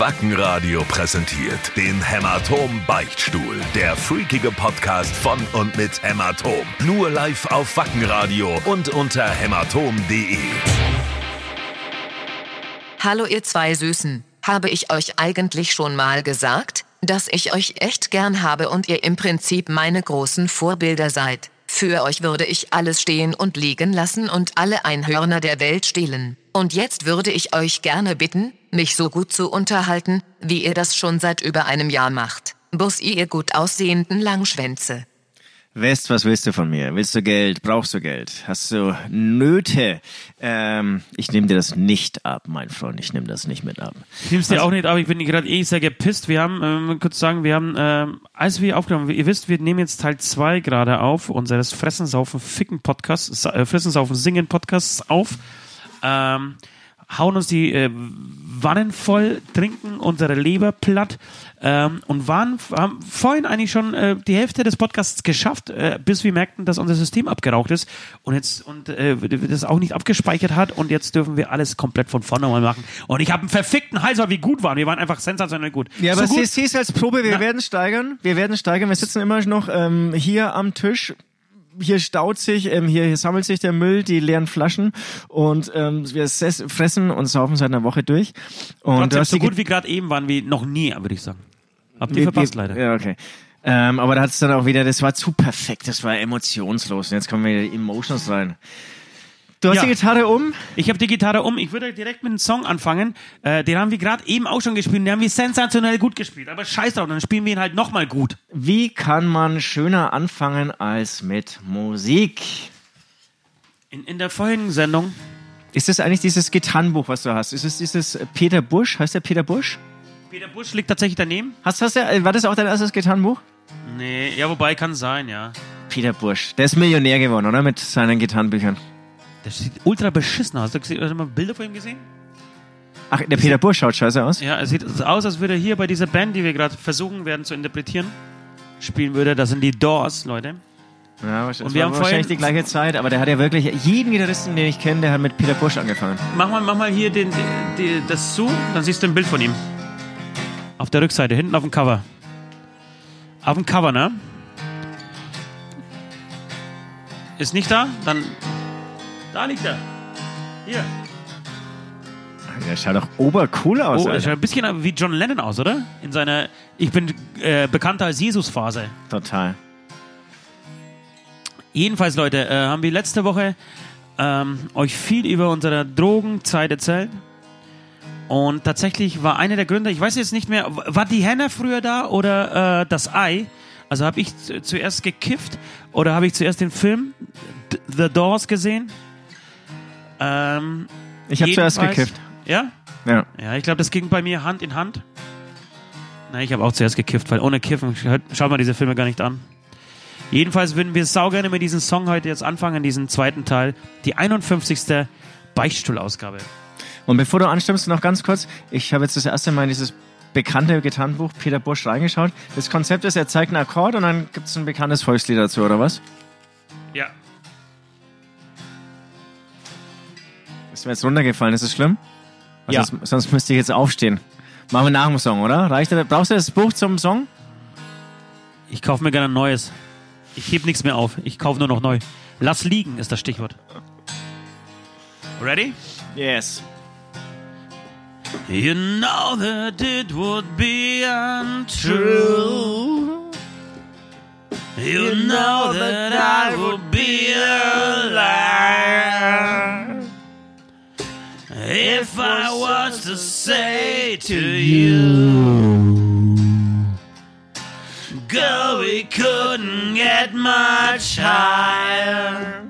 Wackenradio präsentiert den Hämatom Beichtstuhl. Der freakige Podcast von und mit Hämatom. Nur live auf Wackenradio und unter hämatom.de. Hallo ihr zwei Süßen. Habe ich euch eigentlich schon mal gesagt, dass ich euch echt gern habe und ihr im Prinzip meine großen Vorbilder seid? Für euch würde ich alles stehen und liegen lassen und alle Einhörner der Welt stehlen. Und jetzt würde ich euch gerne bitten, mich so gut zu unterhalten, wie ihr das schon seit über einem Jahr macht. Bus ihr gut aussehenden Langschwänze. West, was willst du von mir? Willst du Geld? Brauchst du Geld? Hast du Nöte? Ähm, ich nehme dir das nicht ab, mein Freund. Ich nehme das nicht mit ab. Ich nehme es dir auch nicht ab. Ich bin gerade eh sehr gepisst. Wir haben, ähm, kurz sagen, wir haben, ähm, als wir aufgenommen ihr wisst, wir nehmen jetzt Teil 2 gerade auf, unseres Fressensaufen Ficken Podcasts, äh, Fressensaufen Singen Podcasts auf. Ähm, hauen uns die äh, Wannen voll, trinken unsere Leber platt ähm, und waren haben vorhin eigentlich schon äh, die Hälfte des Podcasts geschafft, äh, bis wir merkten, dass unser System abgeraucht ist und jetzt und äh, das auch nicht abgespeichert hat und jetzt dürfen wir alles komplett von vorne mal machen. Und ich habe einen verfickten Hals, weil wir gut waren. Wir waren einfach sensationell gut. Ja, aber so gut. siehst als Probe, wir Na. werden steigern. Wir werden steigern. Wir sitzen immer noch ähm, hier am Tisch hier staut sich, ähm, hier, hier sammelt sich der Müll, die leeren Flaschen und ähm, wir fressen und saufen seit einer Woche durch. Und du Trotzdem hast so gut wie gerade eben waren wir noch nie, würde ich sagen. Habt ihr verpasst leider. Ja, okay. Ähm, aber da hat es dann auch wieder, das war zu perfekt, das war emotionslos. Und jetzt kommen wir Emotions rein. Du hast Ja. die Gitarre um. Ich habe die Gitarre um. Ich würde direkt mit einem Song anfangen. Äh, den haben wir gerade eben auch schon gespielt. Den haben wir sensationell gut gespielt. Aber scheiß drauf, dann spielen wir ihn halt nochmal gut. Wie kann man schöner anfangen als mit Musik? In, in der vorherigen Sendung, Ist das eigentlich dieses Gitarrenbuch, was du hast? Ist es dieses Peter Busch? Heißt der Peter Busch? Peter Busch liegt tatsächlich daneben. Hast, hast du, äh, war das auch dein erstes Gitarrenbuch? Nee, ja, wobei kann sein, ja. Peter Busch. Der ist Millionär geworden, oder? Mit seinen Gitarrenbüchern. Der sieht ultra beschissen aus. Hast du, mal Bilder von ihm gesehen? Ach, der Peter Busch schaut scheiße aus. Ja, es sieht aus, als würde er hier bei dieser Band, die wir gerade versuchen werden zu interpretieren, spielen würde. Das sind die Doors, Leute. Ja, wahrscheinlich, Und wir haben wahrscheinlich die gleiche Zeit, aber der hat ja wirklich, jeden Gitarristen, den ich kenne, der hat mit Peter Busch angefangen. Mach mal, mach mal hier den, die, das zu, dann siehst du ein Bild von ihm. Auf der Rückseite, hinten auf dem Cover. Auf dem Cover, ne? Ist nicht da? Dann. Da liegt er. Hier. Der schaut doch obercool aus. Oh, er Alter. schaut ein bisschen wie John Lennon aus, oder? In seiner Ich bin äh, bekannter als Jesus-Phase. Total. Jedenfalls, Leute, äh, haben wir letzte Woche ähm, euch viel über unsere Drogenzeit erzählt. Und tatsächlich war einer der Gründe, ich weiß jetzt nicht mehr, war die Henne früher da oder äh, das Ei? Also habe ich zu- zuerst gekifft oder habe ich zuerst den Film The Doors gesehen? Ähm, Ich habe zuerst gekifft. Ja? Ja. Ja, ich glaube, das ging bei mir Hand in Hand. Na, ich habe auch zuerst gekifft, weil ohne Kiffen schaut schaut man diese Filme gar nicht an. Jedenfalls würden wir saugerne mit diesem Song heute jetzt anfangen, diesen zweiten Teil, die 51. Beichtstuhlausgabe. Und bevor du anstimmst, noch ganz kurz. Ich habe jetzt das erste Mal in dieses bekannte Gitarrenbuch Peter Busch reingeschaut. Das Konzept ist, er zeigt einen Akkord und dann gibt es ein bekanntes Volkslied dazu, oder was? Ja. Ist mir jetzt runtergefallen, ist das schlimm? Also Ja. sonst, sonst müsste ich jetzt aufstehen. Machen wir nach dem Song, oder? Reicht das? Brauchst du das Buch zum Song? Ich kaufe mir gerne ein neues. Ich heb nichts mehr auf. Ich kaufe nur noch neu. Lass liegen ist das Stichwort. Ready? Yes. You know that it would be untrue. You know that I would be a if I was to say to you, Girl, we couldn't get much higher.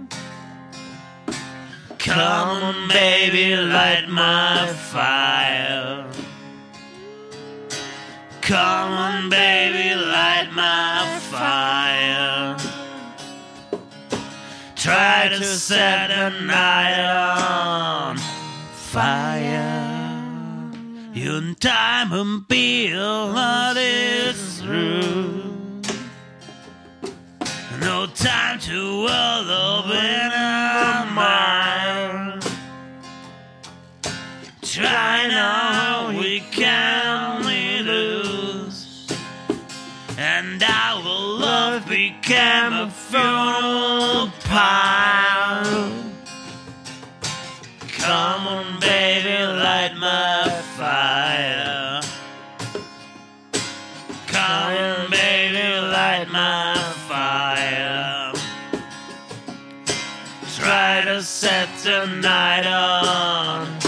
Come on, baby, light my fire. Come on, baby, light my fire. Try to set a night on fire. In time until all is through. No time to wallow in our mind. Try now, we can't lose. And our love became a funeral pyre. Come on, baby, light my fire. Come on, baby, light my fire. Try to set the night on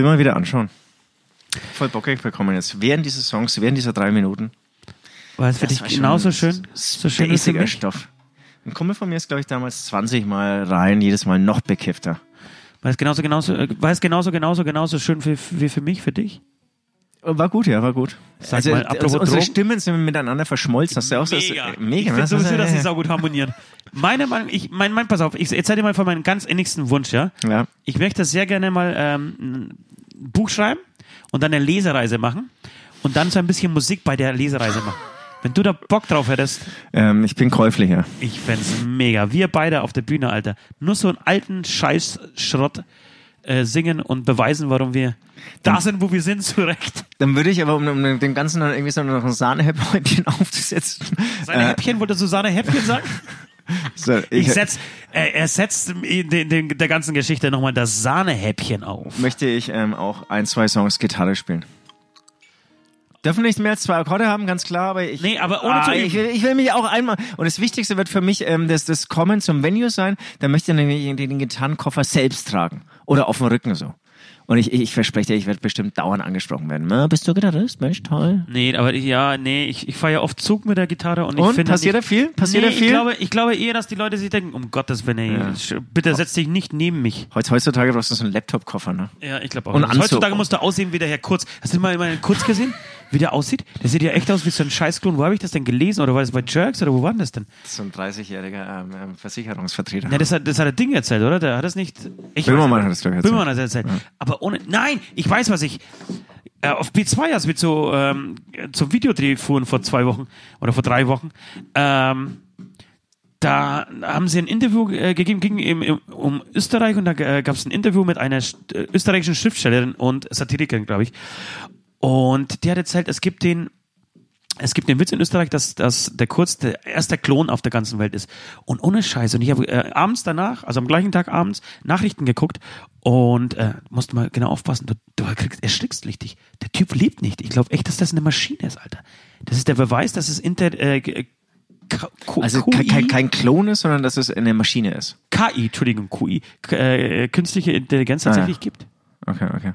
Film mal wieder anschauen. Voll bockig bekommen jetzt. Während dieser Songs, während dieser drei Minuten. war es für dich genauso schön? So schön für mich? Stoff. Ein Kumpel von mir ist, glaube ich, damals 20 Mal rein, jedes Mal noch bekiffter. War es genauso, genauso, äh, war es genauso, genauso, genauso schön wie, wie für mich, für dich? War gut, ja, war gut. Sag also, mal, also unsere. Stimmen sind miteinander verschmolzen. Hast du auch so? Mega. Mega, ich ne? finde sowieso, dass sie ja, saugut harmonieren. Meine Meinung, ich, mein, mein, pass auf, ich erzähl dir mal von meinem ganz innigsten Wunsch, ja? ja. Ich möchte sehr gerne mal ähm, ein Buch schreiben und dann eine Lesereise machen und dann so ein bisschen Musik bei der Lesereise machen. Wenn du da Bock drauf hättest, Ähm, ich bin käuflicher. ich fänd's mega. Wir beide auf der Bühne, Alter. Nur so einen alten Scheißschrott äh, singen und beweisen, warum wir da sind, wo wir sind, zurecht. Dann würde ich aber, um, um dem Ganzen dann irgendwie so noch ein Sahnehäppchen aufzusetzen. Äh, Häppchen, wollte Susanne Häppchen sagen? so, Ich setz, äh, er setzt in den, den, der ganzen Geschichte nochmal das Sahnehäppchen auf. möchte ich ähm, auch ein, zwei Songs Gitarre spielen. Dürfen nicht mehr als zwei Akkorde haben, ganz klar, aber ich. Nee, aber ohne ah, zu üben. ich, will, ich will mich auch einmal. Und das Wichtigste wird für mich ähm, das, das Kommen zum Venue sein. Da möchte ich nämlich den, den Gitarrenkoffer selbst tragen. Oder auf dem Rücken so. Und ich, ich, ich verspreche dir, ich werde bestimmt dauernd angesprochen werden. Na, bist du Gitarrist? Mensch, toll. Nee, aber ja, nee, ich, ich fahre ja oft Zug mit der Gitarre und ich Und? finde. Passiert da viel? Passiert nee, da viel? Ich glaube, ich glaube eher, dass die Leute sich denken, um Gottes Willen, Ja. bitte setz dich nicht neben mich. Heutz- Heutzutage brauchst du so einen Laptop-Koffer, ne? Ja, ich glaube auch. Und Anzug. Heutzutage musst du aussehen wie der Herr Kurz. Hast du mal mal Kurz gesehen, wie der aussieht? Der sieht ja echt aus wie so ein Scheißklon. Wo habe ich das denn gelesen? Oder war das bei Jerks? Oder wo war das denn? So ein 30-jähriger ähm, ähm, Versicherungsvertreter. Ja, das hat, das hat der Ding erzählt, oder? Der hat das nicht. Ich Böhmermann hat ich, erzählt. Böhmermann hat das erzählt. Aber ohne. Nein, ich weiß, was ich. Äh, auf B2, als wir zu, ähm, zum Videodreh fuhren vor zwei Wochen oder vor drei Wochen, ähm, da haben sie ein Interview äh, gegeben, ging im, im, um Österreich und da äh, gab es ein Interview mit einer st- äh, österreichischen Schriftstellerin und Satirikerin, glaube ich. Und die hat erzählt, es gibt den, es gibt den Witz in Österreich, dass, dass der Kurz der erste Klon auf der ganzen Welt ist. Und ohne Scheiß. Und ich habe äh, abends danach, also am gleichen Tag abends, Nachrichten geguckt und äh, musst mal genau aufpassen, du, du kriegst, erschrickst richtig. Der Typ lebt nicht. Ich glaube echt, dass das eine Maschine ist, Alter. Das ist der Beweis, dass es inter, äh, K- K- Also QI, kein, kein, Klon ist, sondern dass es eine Maschine ist. KI, Entschuldigung, QI, K- äh, künstliche Intelligenz Ah, ja. tatsächlich gibt. Okay, okay.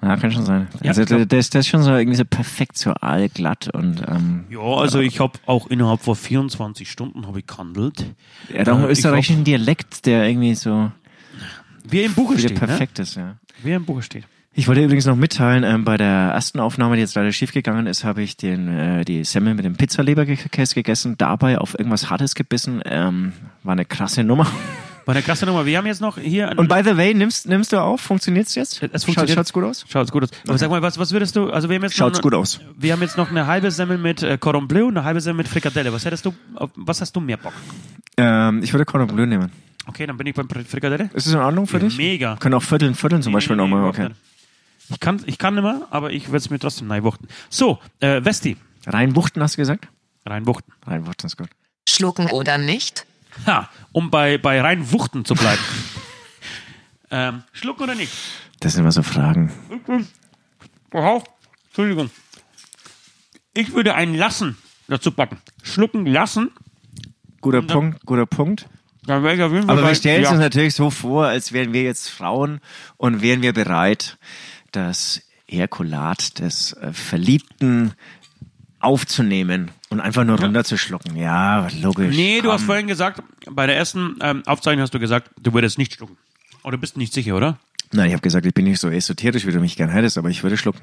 Ja, kann schon sein. Ja, also glaub- der, der ist schon so irgendwie so perfekt, so allglatt und ähm, Ja, also ich habe auch innerhalb von 24 Stunden habe ich gehandelt. er hat auch einen Äh, ich österreichischen Dialekt, der irgendwie so Wie er im Buche steht. Ne? perfekt ist, ja. Wie er im Buche steht. Ich wollte übrigens noch mitteilen, ähm, bei der ersten Aufnahme, die jetzt leider schiefgegangen ist, habe ich den, äh, die Semmel mit dem Pizzaleberkäse gegessen, dabei auf irgendwas Hartes gebissen. Ähm, war eine krasse Nummer. War eine krasse Nummer. Wir haben jetzt noch hier. Und by the way, nimmst, nimmst du auf? Funktioniert's jetzt? Es funktioniert. Schaut, schaut's gut aus? Schaut's gut aus. Aber sag mal, was, was würdest du, also wir haben jetzt Schaut's noch, gut aus. Wir haben jetzt noch eine halbe Semmel mit äh, Cordon Bleu und eine halbe Semmel mit Frikadelle. Was hättest du, auf, was hast du mehr Bock? Ähm, ich würde Cordon Bleu nehmen. Okay, dann bin ich beim Fri- Frikadelle. Ist es in Ordnung für Ja, dich? mega. Können auch Vierteln, Vierteln zum Beispiel Nee, nee, nochmal, überhaupt okay. Ich kann, ich kann nicht mehr, aber ich werde es mir trotzdem neiwuchten. So, äh, Westi, Reinwuchten hast du gesagt? Reinwuchten. Reinwuchten ist gut. Schlucken oder nicht? Ha, um bei, bei Reinwuchten zu bleiben. ähm, schlucken oder nicht? Das sind immer so Fragen. Entschuldigung. Ich würde einen lassen dazu packen. Schlucken lassen. Guter Punkt, guter Punkt. Dann wäre ich auf jeden Fall Aber wir stellen es ja. uns natürlich so vor, als wären wir jetzt Frauen und wären wir bereit, das Ejakulat des äh, Verliebten aufzunehmen und einfach nur runterzuschlucken. Ja, logisch. Nee, du hast Komm. vorhin gesagt, bei der ersten ähm, Aufzeichnung hast du gesagt, du würdest nicht schlucken. Oder bist nicht sicher, oder? Nein, ich habe gesagt, ich bin nicht so esoterisch, wie du mich gern hättest, aber ich würde schlucken.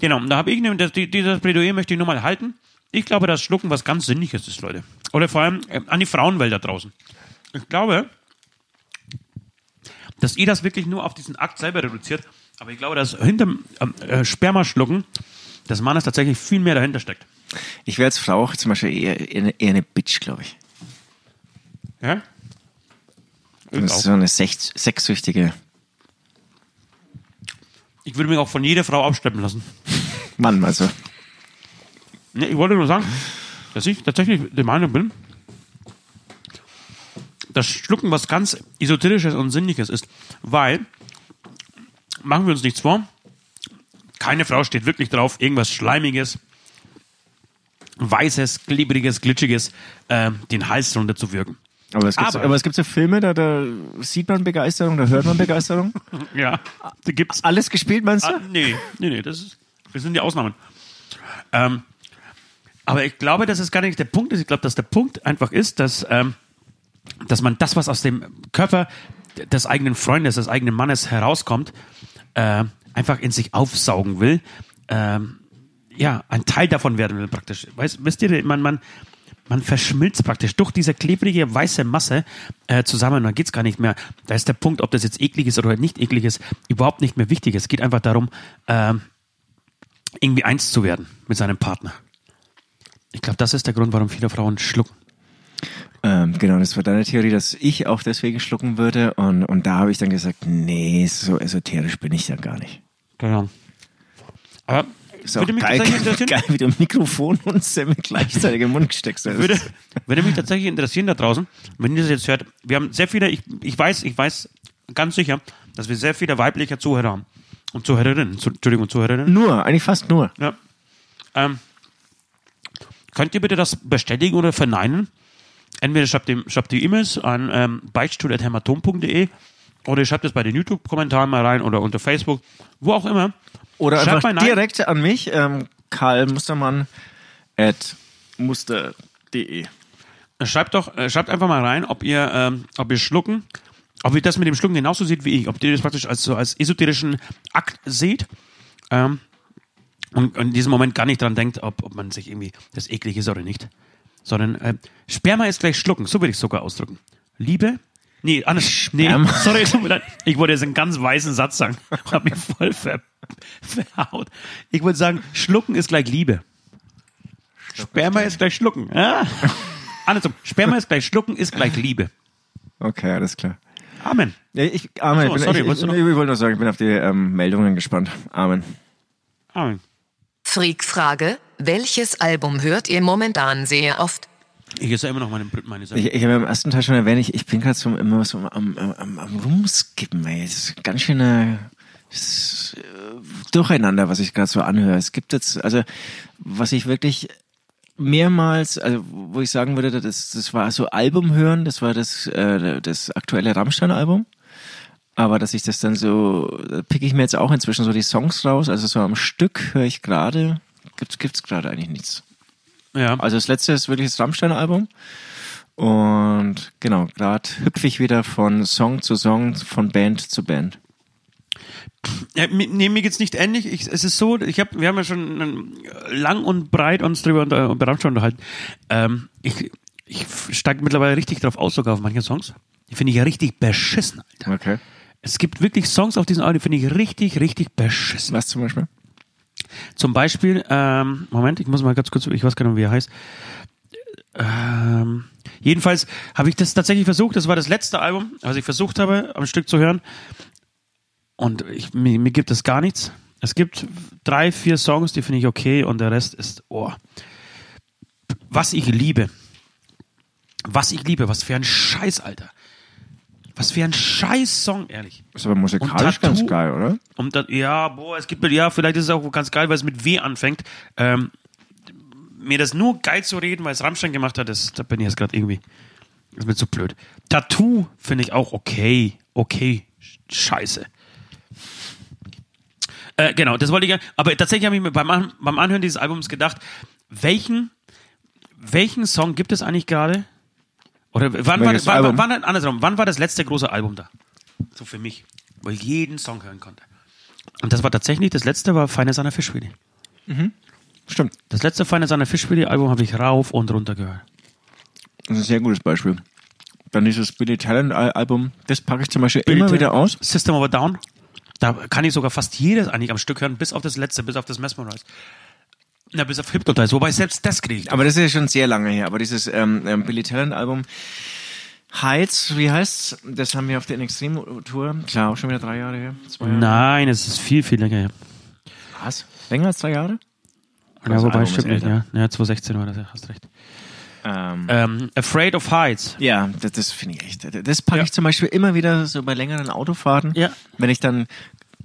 Genau, und da habe ich nämlich, dieses Plädoyer möchte ich nur mal halten. Ich glaube, dass Schlucken was ganz Sinnliches ist, Leute. Oder vor allem äh, an die Frauenwelt da draußen. Ich glaube, dass ihr das wirklich nur auf diesen Akt selber reduziert, aber ich glaube, dass hinterm ähm, äh, Spermaschlucken des Mannes tatsächlich viel mehr dahinter steckt. Ich wäre als Frau auch zum Beispiel eher, eher, eine- eher eine Bitch, glaube ich. Ja? Ich, Das ist auch. so eine sex sexsüchtige ich würde mich auch von jeder Frau absteppen lassen. Mann, also. Nee, ich wollte nur sagen, dass ich tatsächlich der Meinung bin, dass Schlucken was ganz Esoterisches und Sinnliches ist. Weil, machen wir uns nichts vor, keine Frau steht wirklich drauf, irgendwas Schleimiges, Weißes, Klebriges, Glitschiges, äh, den Hals runter zu wirken. Aber es, gibt, Aber- aber es gibt so Filme, da, da sieht man Begeisterung, da hört man Begeisterung. Ja, da gibt's. Alles gespielt, meinst du? Ah, nee, nee, nee, das ist, das sind die Ausnahmen. Ähm, aber ich glaube, dass es gar nicht der Punkt ist. Ich glaube, dass der Punkt einfach ist, dass, ähm, dass man das, was aus dem Körper des eigenen Freundes, des eigenen Mannes herauskommt, äh, einfach in sich aufsaugen will. Ähm, ja, ein Teil davon werden will praktisch. Weißt, wisst ihr, man, man, man verschmilzt praktisch durch diese klebrige weiße Masse äh, zusammen. Und dann geht's gar nicht mehr. Da ist der Punkt, ob das jetzt eklig ist oder nicht eklig ist, überhaupt nicht mehr wichtig. Es geht einfach darum, ähm, irgendwie eins zu werden mit seinem Partner. Ich glaube, das ist der Grund, warum viele Frauen schlucken. Ähm, genau, das war deine Theorie, dass ich auch deswegen schlucken würde. Und, und da habe ich dann gesagt, nee, so esoterisch bin ich dann gar nicht. Genau. Aber Ist auch würde mich geil, tatsächlich interessieren, geil, wie du Mikrofon und Semmel gleichzeitig im Mund steckst. Das würde, würde mich tatsächlich interessieren da draußen, wenn ihr das jetzt hört. Wir haben sehr viele, ich, ich weiß, ich weiß ganz sicher, dass wir sehr viele weibliche Zuhörer haben. Und Zuhörerinnen, zu, Entschuldigung, Zuhörerinnen. Nur, eigentlich fast nur. Ja. Ähm, könnt ihr bitte das bestätigen oder verneinen? Entweder schreibt, dem, schreibt die E-Mails an ähm, beichtstuhl.hämatom.de oder ihr schreibt es bei den YouTube-Kommentaren mal rein oder unter Facebook, wo auch immer. Oder Schreibt einfach direkt an mich, ähm, Karl Mustermann at muster.de. Schreibt doch, äh, schreibt einfach mal rein, ob ihr, ähm, ob ihr schlucken, ob ihr das mit dem Schlucken genauso seht wie ich, ob ihr das praktisch als so als esoterischen Akt seht. Ähm, und in diesem Moment gar nicht dran denkt, ob, ob man sich irgendwie das eklig ist oder nicht. Sondern äh, Sperma ist gleich schlucken, so würde ich es sogar ausdrücken. Liebe? Nee, anders. Nee, Sperma. sorry. Ich wollte jetzt einen ganz weißen Satz sagen. Hab mich voll ver, verhaut. Ich würde sagen, schlucken ist gleich Liebe. Sperma ist gleich schlucken. Ja. Andersrum. Sperma ist gleich schlucken, ist gleich Liebe. Okay, alles klar. Amen. Ja, ich, Amen. So, ich, bin, sorry, ich, ich, ich, noch- wollte nur sagen, ich bin auf die ähm, Meldungen gespannt. Amen. Amen. Freak-Frage, welches Album hört ihr momentan sehr oft? Ich esse immer noch meine, meine Sache. Ich, ich habe im ersten Teil schon erwähnt, ich, ich bin gerade so immer so am, am, am, am Rumskippen, ey. Das ist ganz schöne das ist, äh, Durcheinander, was ich gerade so anhöre. Es gibt jetzt, also was ich wirklich mehrmals, also wo ich sagen würde, das, das war so Album hören, das war das, äh, das aktuelle Rammstein-Album. Aber dass ich das dann so, da pick ich mir jetzt auch inzwischen so die Songs raus. Also so am Stück höre ich gerade, gibt's gibt's gerade eigentlich nichts. ja. Also das letzte ist wirklich das Rammstein-Album. Und genau, gerade hüpfe ich wieder von Song zu Song, von Band zu Band. Ja, nee, mir geht's nicht ähnlich. Ich, es ist so, ich hab, wir haben ja schon ähm, lang und breit uns drüber unter, über Rammstein unterhalten. Ähm, ich ich steige mittlerweile richtig drauf aus, sogar auf manche Songs. Die finde ich ja richtig beschissen, Alter. Okay. Es gibt wirklich Songs auf diesen Audio, die finde ich richtig, richtig beschissen. Was zum Beispiel? Zum Beispiel, ähm, Moment, ich muss mal ganz kurz, ich weiß gar nicht, wie er heißt. Ähm, jedenfalls habe ich das tatsächlich versucht, das war das letzte Album, was ich versucht habe, am Stück zu hören. Und ich, mir, mir gibt es gar nichts. Es gibt drei, vier Songs, die finde ich okay und der Rest ist, oh. Was ich liebe. Was ich liebe, was für ein Scheiß, Alter. Was für ein scheiß Song, ehrlich. Ist aber musikalisch ganz geil, oder? Und dann, ja, boah, es gibt, ja, vielleicht ist es auch ganz geil, weil es mit W anfängt. Ähm, mir das nur geil zu reden, weil es Rammstein gemacht hat, das, da bin ich jetzt gerade irgendwie, das ist mir zu blöd. Tattoo finde ich auch okay, okay, scheiße. Äh, genau, das wollte ich ja, aber tatsächlich habe ich mir beim, An- beim Anhören dieses Albums gedacht, welchen, welchen Song gibt es eigentlich gerade? Oder wann war, Welches wann, wann, andersrum, wann war das letzte große Album da? So für mich, weil ich jeden Song hören konnte. Und das war tatsächlich, das letzte war Feine Sahne Fischfilet. Stimmt. Das letzte Feine Sahne Fischfilet Album habe ich rauf und runter gehört. Das ist ein sehr gutes Beispiel. Dann dieses Billy Talent Al- Album, das packe ich zum Beispiel immer Bitte. wieder aus. System of a Down. Da kann ich sogar fast jedes eigentlich am Stück hören, bis auf das letzte, bis auf das Mesmerize. Na, bis auf Hypnotize, wobei selbst das kriege ich. Aber das ist ja schon sehr lange her. Aber dieses ähm, ähm, Billy Talent Album Heights, wie heißt's? Das haben wir auf der Extrem Tour. Klar, auch schon wieder drei Jahre her. Zwei Jahre. Nein, es ist viel, viel länger her. Was? Länger als drei Jahre? Ja, wobei, stimmt nicht, ja. Ja, 2016 war das, ja, hast recht. Ähm, Ähm, Afraid of Heights. ja, das, das finde ich echt. Das packe Ja. ich zum Beispiel immer wieder so bei längeren Autofahrten. Ja. Wenn ich dann,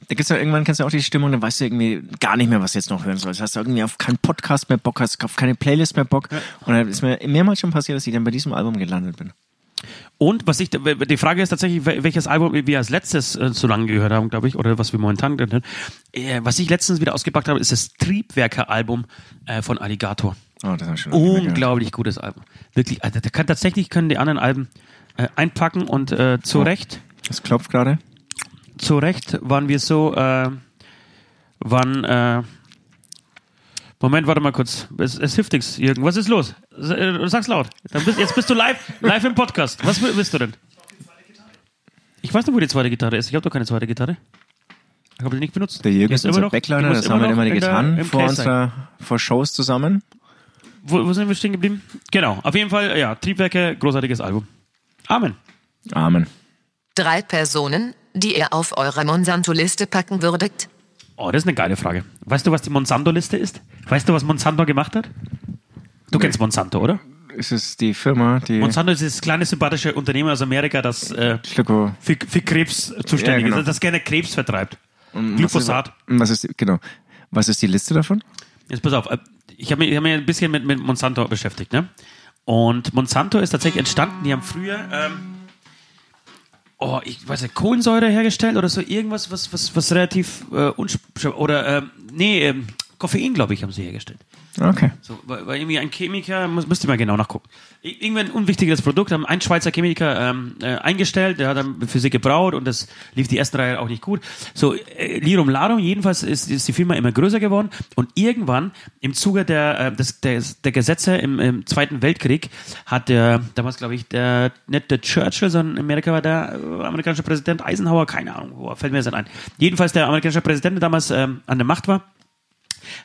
da gibt's ja irgendwann kennst du auch die Stimmung, dann weißt du irgendwie gar nicht mehr, was du jetzt noch hören sollst. Hast du irgendwie auf keinen Podcast mehr Bock, hast auf keine Playlist mehr Bock. Und dann ist mir mehrmals schon passiert, dass ich dann bei diesem Album gelandet bin. Und was ich, die Frage ist tatsächlich, wel- welches Album wir als letztes äh, so lange gehört haben, glaube ich, oder was wir momentan gehört haben. Äh, was ich letztens wieder ausgepackt habe, ist das Triebwerker-Album äh, von Alligator. Oh, das gehört. Unglaublich gutes Album. Wirklich, also, kann, tatsächlich können die anderen Alben äh, einpacken und äh, zu Recht, Das klopft gerade. Zu Recht waren wir so, äh, waren, äh, Moment, warte mal kurz. Es, es hilft nichts, Jürgen. Was ist los? Äh, Sag's laut. Dann bist, jetzt bist du live, live im Podcast. Was will- willst du denn? Ich weiß nicht, wo die zweite Gitarre ist. Ich habe doch keine zweite Gitarre. Ich habe die nicht benutzt. Der Jürgen Die ist immer unser noch- die Backliner, muss das haben wir noch immer in der- getan im vor unserer vor Shows zusammen. Wo, wo sind wir stehen geblieben? Genau, auf jeden Fall, ja, Triebwerke, großartiges Album. Amen. Amen. Drei Personen, die ihr auf eure Monsanto-Liste packen würdet? Oh, das ist eine geile Frage. Weißt du, was die Monsanto-Liste ist? Weißt du, was Monsanto gemacht hat? Du kennst Monsanto, oder? Ist es die Firma, die Monsanto ist das kleine sympathische Unternehmen aus Amerika, das äh, für, für Krebs zuständig Ja, genau. ist, das gerne Krebs vertreibt. Und Glyphosat. Was ist, was ist die, genau. Was ist die Liste davon? Jetzt pass auf, äh, ich habe mich, ich hab mich ein bisschen mit, mit Monsanto beschäftigt, ne? Und Monsanto ist tatsächlich entstanden, die haben früher, ähm, oh, ich weiß nicht, Kohlensäure hergestellt oder so, irgendwas, was, was, was relativ, äh, oder, ähm, nee, ähm, Koffein, glaube ich, haben sie hergestellt. Okay. So, weil, weil irgendwie ein Chemiker, muss, müsste mal genau nachgucken. Ir- Irgendwie ein unwichtiges Produkt, haben ein Schweizer Chemiker ähm, äh, eingestellt, der hat dann für sie gebraut und das lief die ersten drei Jahre auch nicht gut. So, äh, Lirum Larum, jedenfalls ist, ist die Firma immer größer geworden und irgendwann im Zuge der, äh, des, des, der Gesetze im, im Zweiten Weltkrieg hat der, damals glaube ich, der, nicht der Churchill, sondern Amerika war der äh, amerikanische Präsident Eisenhower, keine Ahnung, wo fällt mir das ein. Jedenfalls der amerikanische Präsident, der damals ähm, an der Macht war,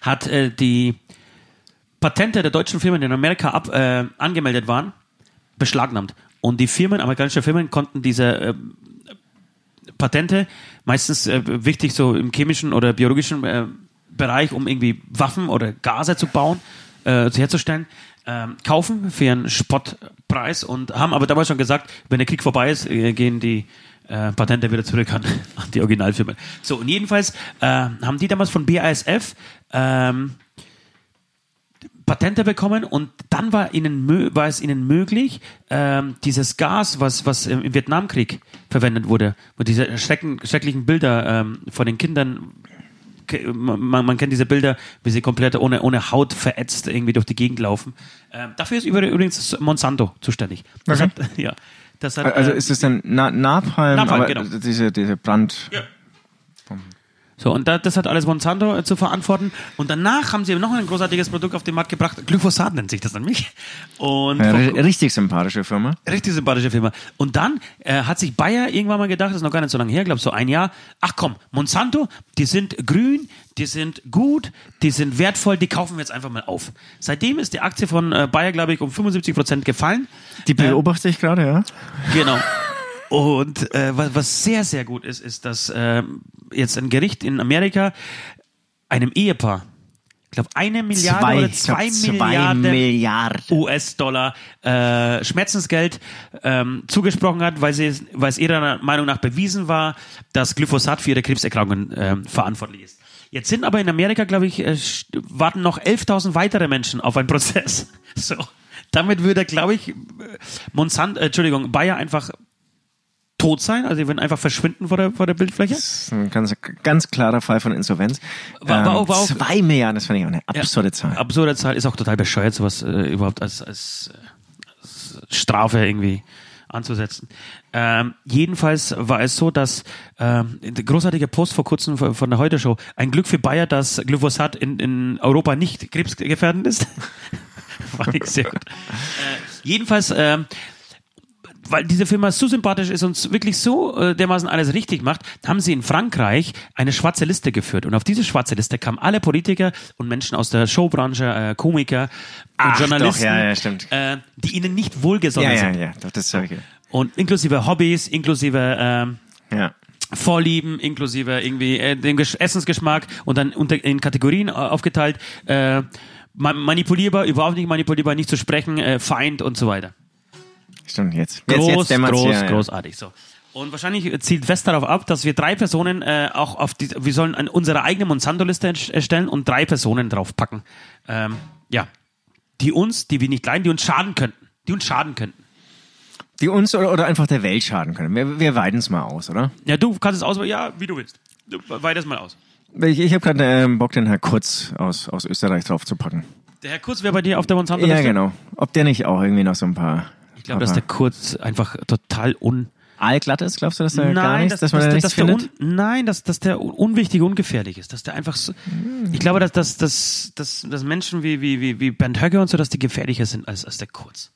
hat äh, die Patente der deutschen Firmen, die in Amerika ab, äh, angemeldet waren, beschlagnahmt. Und die Firmen, amerikanische Firmen, konnten diese äh, Patente, meistens äh, wichtig so im chemischen oder biologischen äh, Bereich, um irgendwie Waffen oder Gase zu bauen, äh, herzustellen, ähm, kaufen für einen Spottpreis und haben aber damals schon gesagt, wenn der Krieg vorbei ist, äh, gehen die äh, Patente wieder zurück an, an die Originalfirmen. So, und jedenfalls äh, haben die damals von BASF ähm, Patente bekommen und dann war, ihnen, war es ihnen möglich, ähm, dieses Gas, was, was im Vietnamkrieg verwendet wurde, wo diese schrecken, schrecklichen Bilder ähm, von den Kindern, man, man kennt diese Bilder, wie sie komplett ohne, ohne Haut verätzt irgendwie durch die Gegend laufen. Ähm, dafür ist übrigens Monsanto zuständig. Das Okay. hat, ja, das hat, Also äh, ist es dann Na Napalm, Napalm, genau. diese, diese Brand. Ja. So, und da, das hat alles Monsanto äh, zu verantworten. Und danach haben sie noch ein großartiges Produkt auf den Markt gebracht. Glyphosat nennt sich das nämlich. Und Ja, richtig sympathische Firma. Richtig sympathische Firma. Und dann äh, hat sich Bayer irgendwann mal gedacht, das ist noch gar nicht so lange her, glaube so ein Jahr, ach komm, Monsanto, die sind grün, die sind gut, die sind wertvoll, die kaufen wir jetzt einfach mal auf. Seitdem ist die Aktie von äh, Bayer, glaube ich, um 75 Prozent gefallen. Die beobachte ich gerade, ja. Genau. Und äh, was, was sehr, sehr gut ist, ist, dass äh, jetzt ein Gericht in Amerika einem Ehepaar, ich glaube, eine Milliarde Zwei, oder zwei, Milliarden Milliarden. US-Dollar äh, Schmerzensgeld ähm, zugesprochen hat, weil, sie, weil es ihrer Meinung nach bewiesen war, dass Glyphosat für ihre Krebserkrankungen ähm, verantwortlich ist. Jetzt sind aber in Amerika, glaube ich, äh, warten noch 11.000 weitere Menschen auf einen Prozess. So. Damit würde, glaube ich, äh, Monsanto, äh, Entschuldigung, Bayer einfach tot sein, also sie würden einfach verschwinden vor der, vor der Bildfläche. Das ist ein ganz, ganz klarer Fall von Insolvenz. War- war auch- war auch- zwei Milliarden, das finde ich auch eine Ja, absurde Zahl. Absurde Zahl ist auch total bescheuert, sowas äh, überhaupt als, als, als Strafe irgendwie anzusetzen. Ähm, jedenfalls war es so, dass ähm, der großartige Post vor kurzem von von der Heute Show, ein Glück für Bayer, dass Glyphosat in, in Europa nicht krebsgefährdend ist. Fand ich sehr gut. Äh, jedenfalls, ähm, weil diese Firma so sympathisch ist und wirklich so äh, dermaßen alles richtig macht, haben sie in Frankreich eine schwarze Liste geführt. Und auf diese schwarze Liste kamen alle Politiker und Menschen aus der Showbranche, äh, Komiker, Ach, und Journalisten, doch, ja, ja. Äh, die ihnen nicht wohlgesonnen ja, ja, sind. ja, doch, das sage ich. Und inklusive Hobbys, inklusive ähm, Ja. Vorlieben, inklusive irgendwie äh, dem Gesch Essensgeschmack und dann unter, in Kategorien äh, aufgeteilt. Äh, ma- manipulierbar, überhaupt nicht manipulierbar, nicht zu sprechen, äh, Feind und so weiter. Stimmt, jetzt. Groß, jetzt, jetzt groß, ja, ja. großartig. So. Und wahrscheinlich zielt West darauf ab, dass wir drei Personen äh, auch auf die, wir sollen an unsere eigene Monsanto-Liste erst- erstellen und drei Personen draufpacken. Ähm, ja. Die uns, die wir nicht leiden, die uns schaden könnten. Die uns schaden könnten. Die uns oder, oder einfach der Welt schaden können. Wir, wir weiten es mal aus, oder? Ja, du kannst es auswählen, ja, wie du willst. Du, Weiter es mal aus. Ich, ich habe gerade ähm, Bock, den Herr Kurz aus, aus Österreich draufzupacken. Der Herr Kurz wäre bei dir auf der Monsanto-Liste? Ja, genau. Ob der nicht auch irgendwie noch so ein paar. Ich glaube, dass der Kurz einfach total un... Allglatt ist, glaubst du, dass der gar nichts, dass, dass man dass, da nichts dass findet? un, nein, dass, dass der un- unwichtig, ungefährlich ist, dass der einfach so, ich glaube, dass, dass, dass, dass, dass Menschen wie, wie, wie, wie Bernd Höcke und so, dass die gefährlicher sind als, als der Kurz.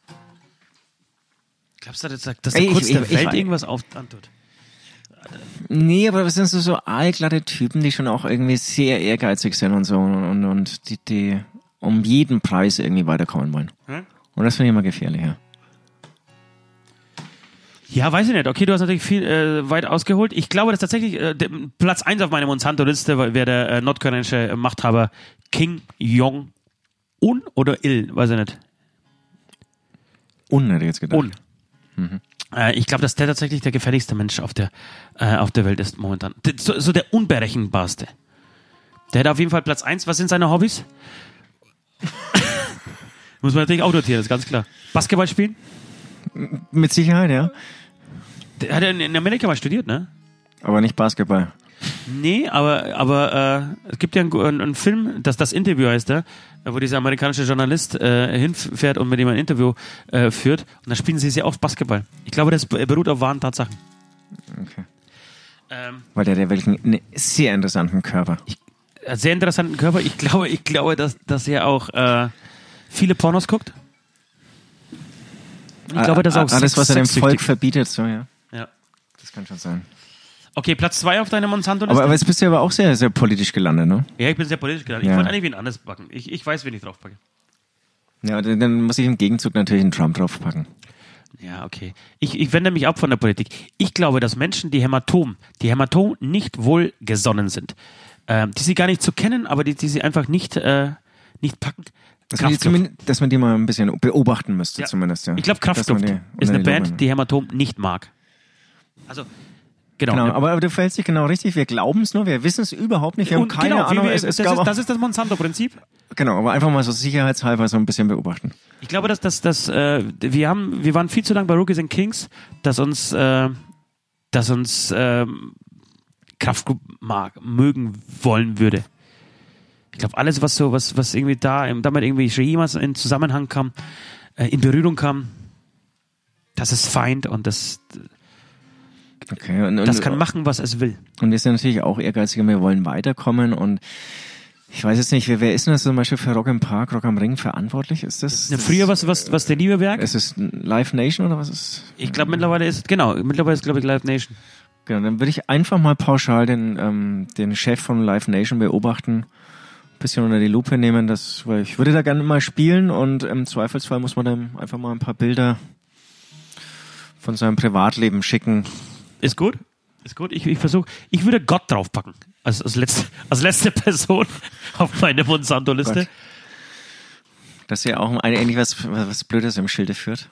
Glaubst du, dass der, dass der Ich- Kurz ich- der ich Welt irgendwas antut? Nee, aber das sind so, so allglatte Typen, die schon auch irgendwie sehr ehrgeizig sind und so und, und die, die um jeden Preis irgendwie weiterkommen wollen. Hm? Und das finde ich immer gefährlicher. Ja, weiß ich nicht. Okay, du hast natürlich viel äh, weit ausgeholt. Ich glaube, dass tatsächlich äh, der, Platz 1 auf meiner Monsanto-Liste wäre der äh, nordkoreanische Machthaber Kim Jong-un oder Il, weiß ich nicht. Un, hätte ich jetzt gedacht. Un. Äh, ich glaube, dass der tatsächlich der gefährlichste Mensch auf der, äh, auf der Welt ist momentan. So, so der unberechenbarste. Der hat auf jeden Fall Platz 1. Was sind seine Hobbys? Muss man natürlich auch notieren, ist ganz klar. Basketball spielen? Mit Sicherheit, ja. Der hat ja in- Amerika mal studiert, ne? Aber nicht Basketball. Nee, aber, aber äh, es gibt ja einen, einen, Film, das das Interview heißt da, wo dieser amerikanische Journalist äh, hinfährt und mit ihm ein Interview äh, führt. Und da spielen sie sehr oft Basketball. Ich glaube, das beruht auf wahren Tatsachen. Okay. Ähm, Weil der hat ja wirklich einen sehr interessanten Körper. äh, sehr interessanten Körper. Ich glaube, ich glaube, dass, dass er auch äh, viele Pornos guckt. Ich glaube, dass er auch Alles, was er dem Volk verbietet, so, ja. Kann schon sein. Okay, Platz zwei auf deiner Monsanto-Liste. Aber, aber jetzt bist du aber auch sehr, sehr politisch gelandet, ne? ja, ich bin sehr politisch. Ich Ja. wollte eigentlich wen anderes packen. Ich, ich weiß, wen ich draufpacke. Ja, dann muss ich im Gegenzug natürlich einen Trump draufpacken. Ja, okay. Ich, ich wende mich ab von der Politik. Ich glaube, dass Menschen, die Hämatom, die Hämatom nicht wohlgesonnen sind, ähm, die sie gar nicht zu kennen, aber die, die sie einfach nicht, äh, nicht packen. Dass man, dass man die mal ein bisschen beobachten müsste, Ja. zumindest, ja. Ich glaube, die ist eine Band, die Hämatom nicht mag. Also, genau. Genau, aber, aber du verhältst dich genau richtig. Wir glauben es nur, wir wissen es überhaupt nicht. Wir haben keine genau, Ahnung. wir, es, das, es ist, gab auch, das ist das Monsanto-Prinzip. genau, aber einfach mal so sicherheitshalber so ein bisschen beobachten. Ich glaube, dass das, das, äh, wir haben, wir waren viel zu lange bei Rookies and Kings, dass uns, äh, dass uns ähm, Kraftklub mag, mögen wollen würde. Ich glaube, alles, was so, was, was irgendwie da, damit irgendwie schon jemals in Zusammenhang kam, äh, in Berührung kam, das ist Feind und das, Okay, und, und, das kann machen, was es will. und wir sind natürlich auch ehrgeizig und wir wollen weiterkommen und ich weiß jetzt nicht, wer, wer ist denn das zum Beispiel für Rock im Park, Rock am Ring verantwortlich? Ist das? Ja, früher was, was, was der Liebewerk? Ist es Live Nation oder was ist? Ich glaube, mittlerweile ist, genau, mittlerweile ist, glaube ich, Live Nation. Genau, dann würde ich einfach mal pauschal den, ähm, den Chef von Live Nation beobachten, ein bisschen unter die Lupe nehmen, das, weil ich würde da gerne mal spielen und im Zweifelsfall muss man dann einfach mal ein paar Bilder von seinem Privatleben schicken. Ist gut. Ist gut. Ich, ich versuche, ich würde Gott draufpacken. als, als, letzte, als letzte Person auf meine Monsanto-Liste. Gott. Dass ja auch ein, eigentlich was, was Blödes im Schilde führt.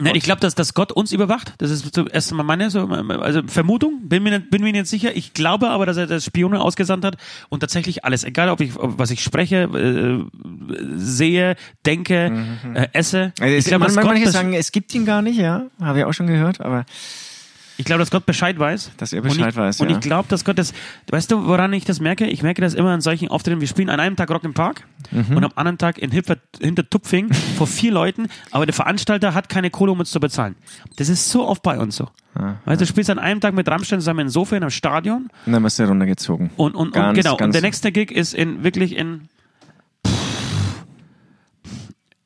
Nein, ich glaube, dass, dass Gott uns überwacht. Das ist zuerst mal meine so, also Vermutung. Bin mir, nicht, bin mir nicht sicher. Ich glaube aber, dass er das Spione ausgesandt hat und tatsächlich alles, egal ob ich, ob, was ich spreche, äh, sehe, denke, äh, esse. also ich glaube, man, manche das- sagen, es gibt ihn gar nicht, ja. Habe ich auch schon gehört, aber Ich glaube, dass Gott Bescheid weiß. Dass er Und Bescheid ich, weiß, Und ja. ich glaube, dass Gott das, weißt du, woran ich das merke? Ich merke das immer an solchen Auftritten. Wir spielen an einem Tag Rock im Park Mhm. und am anderen Tag in Hinter, Hintertupfing vor vier Leuten, aber der Veranstalter hat keine Kohle, um uns zu bezahlen. Das ist so oft bei uns so. Weißt du, du spielst an einem Tag mit Rammstein zusammen in Sofia in einem Stadion und dann wirst du runtergezogen. und, und, und Ganz, genau. ganz- und der nächste Gig ist in, wirklich in,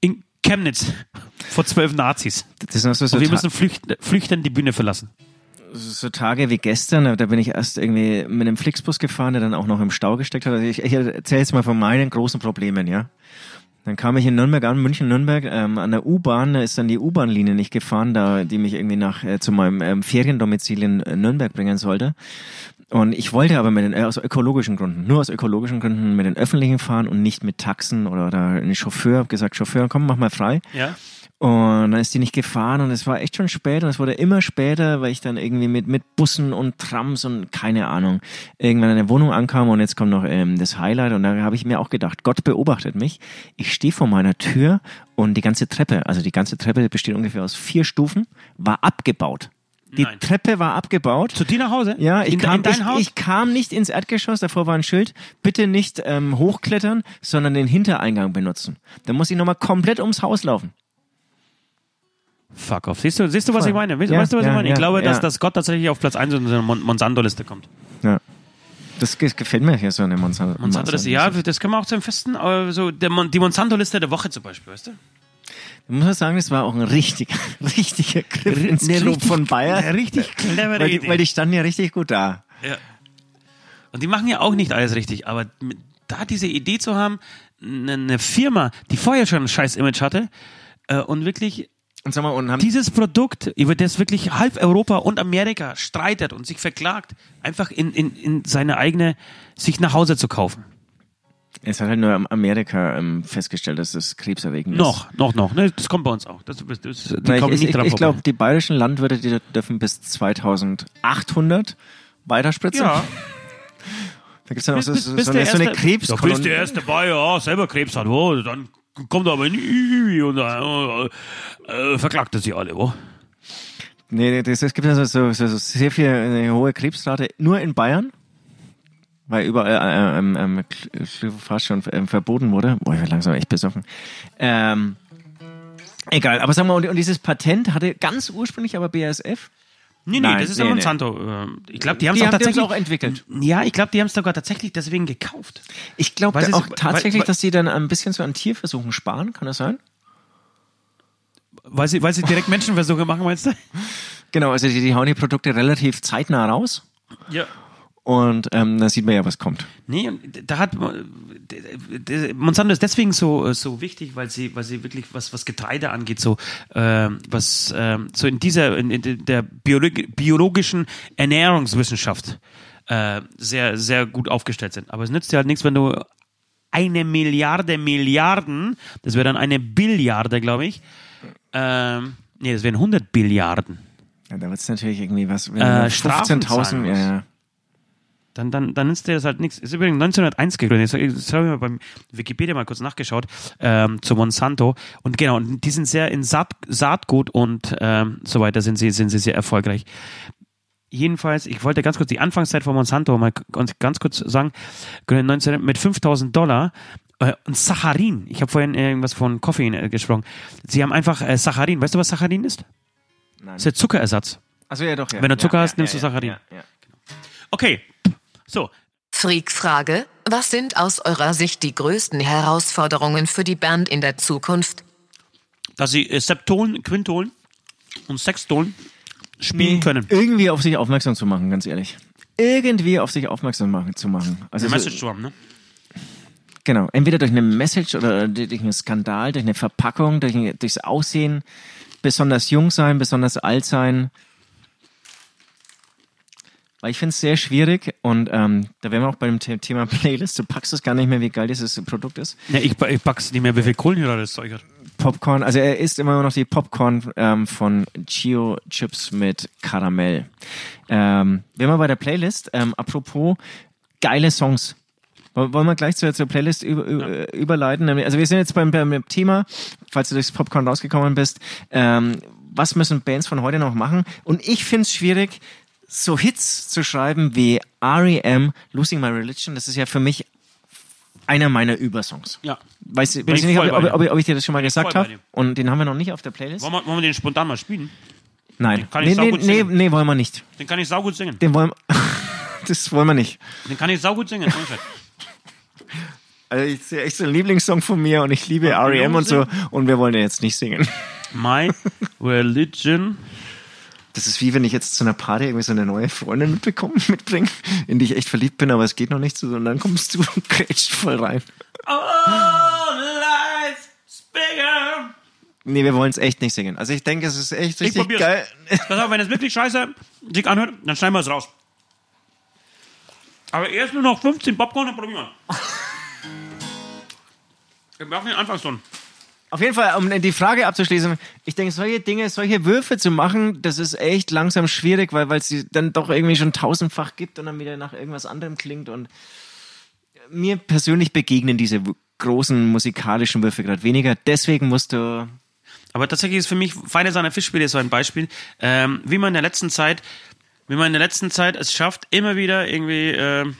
in Chemnitz vor zwölf Nazis. Das auch so, so, Und wir müssen flüchten, flüchten die Bühne verlassen. So Tage wie gestern, da bin ich erst irgendwie mit einem Flixbus gefahren, der dann auch noch im Stau gesteckt hat. Also ich, ich erzähle jetzt mal von meinen großen Problemen, ja. Dann kam ich in Nürnberg an, München-Nürnberg, ähm, an der U-Bahn, da ist dann die U-Bahn-Linie nicht gefahren, da, die mich irgendwie nach äh, zu meinem ähm, Feriendomizil in äh, Nürnberg bringen sollte. Und ich wollte aber mit den, äh, aus ökologischen Gründen, nur aus ökologischen Gründen mit den Öffentlichen fahren und nicht mit Taxen oder, oder einen Chauffeur. Hab gesagt, Chauffeur, komm, mach mal frei. Ja. Und dann ist die nicht gefahren und es war echt schon spät und es wurde immer später, weil ich dann irgendwie mit, mit Bussen und Trams und keine Ahnung irgendwann in der Wohnung ankam und jetzt kommt noch ähm, das Highlight und da habe ich mir auch gedacht, Gott beobachtet mich. Ich stehe vor meiner Tür und die ganze Treppe, also die ganze Treppe besteht ungefähr aus vier Stufen, war abgebaut. Die Nein. Treppe war abgebaut. Zu dir nach Hause? Ja, ich in, kam, in dein ich, Haus? ich kam nicht ins Erdgeschoss, davor war ein Schild, bitte nicht ähm, hochklettern, sondern den Hintereingang benutzen. Da muss ich nochmal komplett ums Haus laufen. Fuck off. Siehst du, siehst du was Voll. ich meine? Weißt, Ja, du, was ja, ich meine? ich glaube, dass, dass Gott tatsächlich auf Platz 1 in unserer Mon Monsanto-Liste kommt. Ja. Das ge- gefällt mir hier so eine Monsanto. Monsanto-Liste, ja, das können wir auch zum Festen, aber so der die Monsanto-Liste der Woche zum Beispiel, weißt du? Ich muss sagen, das war auch ein richtiger, richtiger Griff ins Eine Klo richtig- von Bayern. Eine richtig clevere Weil Idee. weil die standen ja richtig gut da. ja. Und die machen ja auch nicht alles richtig, aber da diese Idee zu haben, eine, eine Firma, die vorher schon ein scheiß Image hatte, äh, und wirklich Und sag mal, und haben dieses Produkt, über das wirklich halb Europa und Amerika streitet und sich verklagt, einfach in, in, in seine eigene, sich nach Hause zu kaufen. es hat halt nur Amerika ähm, festgestellt, dass das krebserregend ist. Noch, noch, noch. Ne, das kommt bei uns auch. Das, das, das, kommen ich nicht ich, ich glaube, die bayerischen Landwirte, die dürfen bis 2800 weiterspritzen. ja. Da gibt's dann auch so, Bist- so, so, der eine, so eine erste- Krebskolonie. Da bist der erste Bayer, ja, selber Krebs hat, wo, dann kommt er aber nie und äh, äh, verklagt er sie alle, wo? Nee, das, es gibt also so, so, so sehr viel eine hohe Krebsrate nur in Bayern, weil überall äh, ähm, ähm, fast schon ähm, verboten wurde. Boah, ich werde langsam echt besoffen. Ähm, egal, aber sagen wir, und, und dieses Patent hatte ganz ursprünglich aber BASF. Nee, nee, Nein, das ist nee, ja nee. Monsanto. äh, Ich glaube, die haben es Die auch tatsächlich auch entwickelt. Ja, ich glaube, die haben es sogar tatsächlich deswegen gekauft. Ich glaube auch weil- tatsächlich, weil- dass die dann ein bisschen so an Tierversuchen sparen, kann das sein? Weil sie, weil sie direkt Menschenversuche machen, meinst du? Genau, also die, die hauen die Produkte relativ zeitnah raus Ja. Und ähm, da sieht man ja, was kommt. Nee, und da hat d- Monsanto ist deswegen so so wichtig, weil sie weil sie wirklich was was Getreide angeht, so ähm, was ähm, so in dieser in, in der Biolog biologischen Ernährungswissenschaft äh, sehr sehr gut aufgestellt sind. Aber es nützt dir halt nichts, wenn du eine Milliarde Milliarden, das wäre dann eine Billiarde, glaube ich. Ähm, nee, das wären 100 Billiarden. Ja, da wird's natürlich irgendwie was, wenn Äh, du Strafen 15.000, zahlen ja, ja. Dann, dann, dann nützt dir das halt nichts. Ist übrigens 1901 gegründet. Das habe ich mal beim Wikipedia mal kurz nachgeschaut, ähm, zu Monsanto. Und genau, und die sind sehr in Saat, Saatgut und ähm, so weiter sind sie, sind sie sehr erfolgreich. Jedenfalls, ich wollte ganz kurz die Anfangszeit von Monsanto mal ganz, kurz sagen, gegründet 19, mit 5000 Dollar äh, und Saccharin. Ich habe vorhin irgendwas von Koffein äh, gesprochen. Sie haben einfach äh, Saccharin. Weißt du, was Saccharin ist? Nein. Das ist der Zuckerersatz. Achso, ja doch, ja. Wenn du Zucker ja, hast, ja, nimmst ja, du Saccharin. Ja, ja. Okay, so. Freak-Frage. Was sind aus eurer Sicht die größten Herausforderungen für die Band in der Zukunft? dass sie äh, Septolen, Quintolen und Sextolen spielen Nee, können. Irgendwie auf sich aufmerksam zu machen, ganz ehrlich. Irgendwie auf sich aufmerksam machen, zu machen. Also Eine so, Message zu haben, ne? Genau, entweder durch eine Message oder durch einen Skandal, durch eine Verpackung, durch ein, durchs Aussehen, besonders jung sein, besonders alt sein. Weil ich finde es sehr schwierig und ähm, da wären wir auch beim The Thema Playlist. Du packst es gar nicht mehr, wie geil dieses Produkt ist. Ja, ich, ich pack's nicht mehr, wie viel Kohlenhydrate das Zeug hat. Popcorn, also er isst immer noch die Popcorn ähm, von Chio Chips mit Karamell. Ähm, wir bei der Playlist, ähm, apropos geile Songs. Woll- Wollen wir gleich zur, zur Playlist über, über, überleiten? Also wir sind jetzt beim, beim Thema, falls du durchs Popcorn rausgekommen bist, ähm, was müssen Bands von heute noch machen? Und ich finde es schwierig, so Hits zu schreiben wie R.E.M., Losing My Religion. Das ist ja für mich einer meiner Übersongs. Ja. Weiß, weiß ich ich nicht, ob, ob, ob, ob ich dir das schon mal gesagt habe. Und den haben wir noch nicht auf der Playlist. Wollen wir, wollen wir den spontan mal spielen? Nein. kann ich Nee, saugut nee, singen. nee, wollen wir nicht. Den kann ich saugut singen. Den wollen Das wollen wir nicht. Den kann ich saugut singen. Also ich ist echt so ein Lieblingssong von mir und ich liebe R.E.M. und so und wir wollen den jetzt nicht singen. My Religion. Das ist wie wenn ich jetzt zu einer Party irgendwie so eine neue Freundin mitbekomme, mitbringe, in die ich echt verliebt bin, aber es geht noch nicht so und dann kommst du und grätscht voll rein. All life bigger. Nee, wir wollen es echt nicht singen. Also ich denke, es ist echt richtig probier's. geil. Pass auf, wenn es wirklich scheiße sich anhört, dann schneiden wir es raus. Aber erst nur noch 15 Popcorn, dann probieren wir. Wir brauchen den Anfangston. Auf jeden Fall, um die Frage abzuschließen, ich denke, solche Dinge, solche Würfe zu machen, das ist echt langsam schwierig, weil es sie dann doch irgendwie schon tausendfach gibt und dann wieder nach irgendwas anderem klingt. Und mir persönlich begegnen diese großen musikalischen Würfe gerade weniger. Deswegen musst du. Aber tatsächlich ist für mich Feine Sahne Fischspiele so ein Beispiel, ähm, wie man in der letzten Zeit, wie man in der letzten Zeit es schafft, immer wieder irgendwie ähm,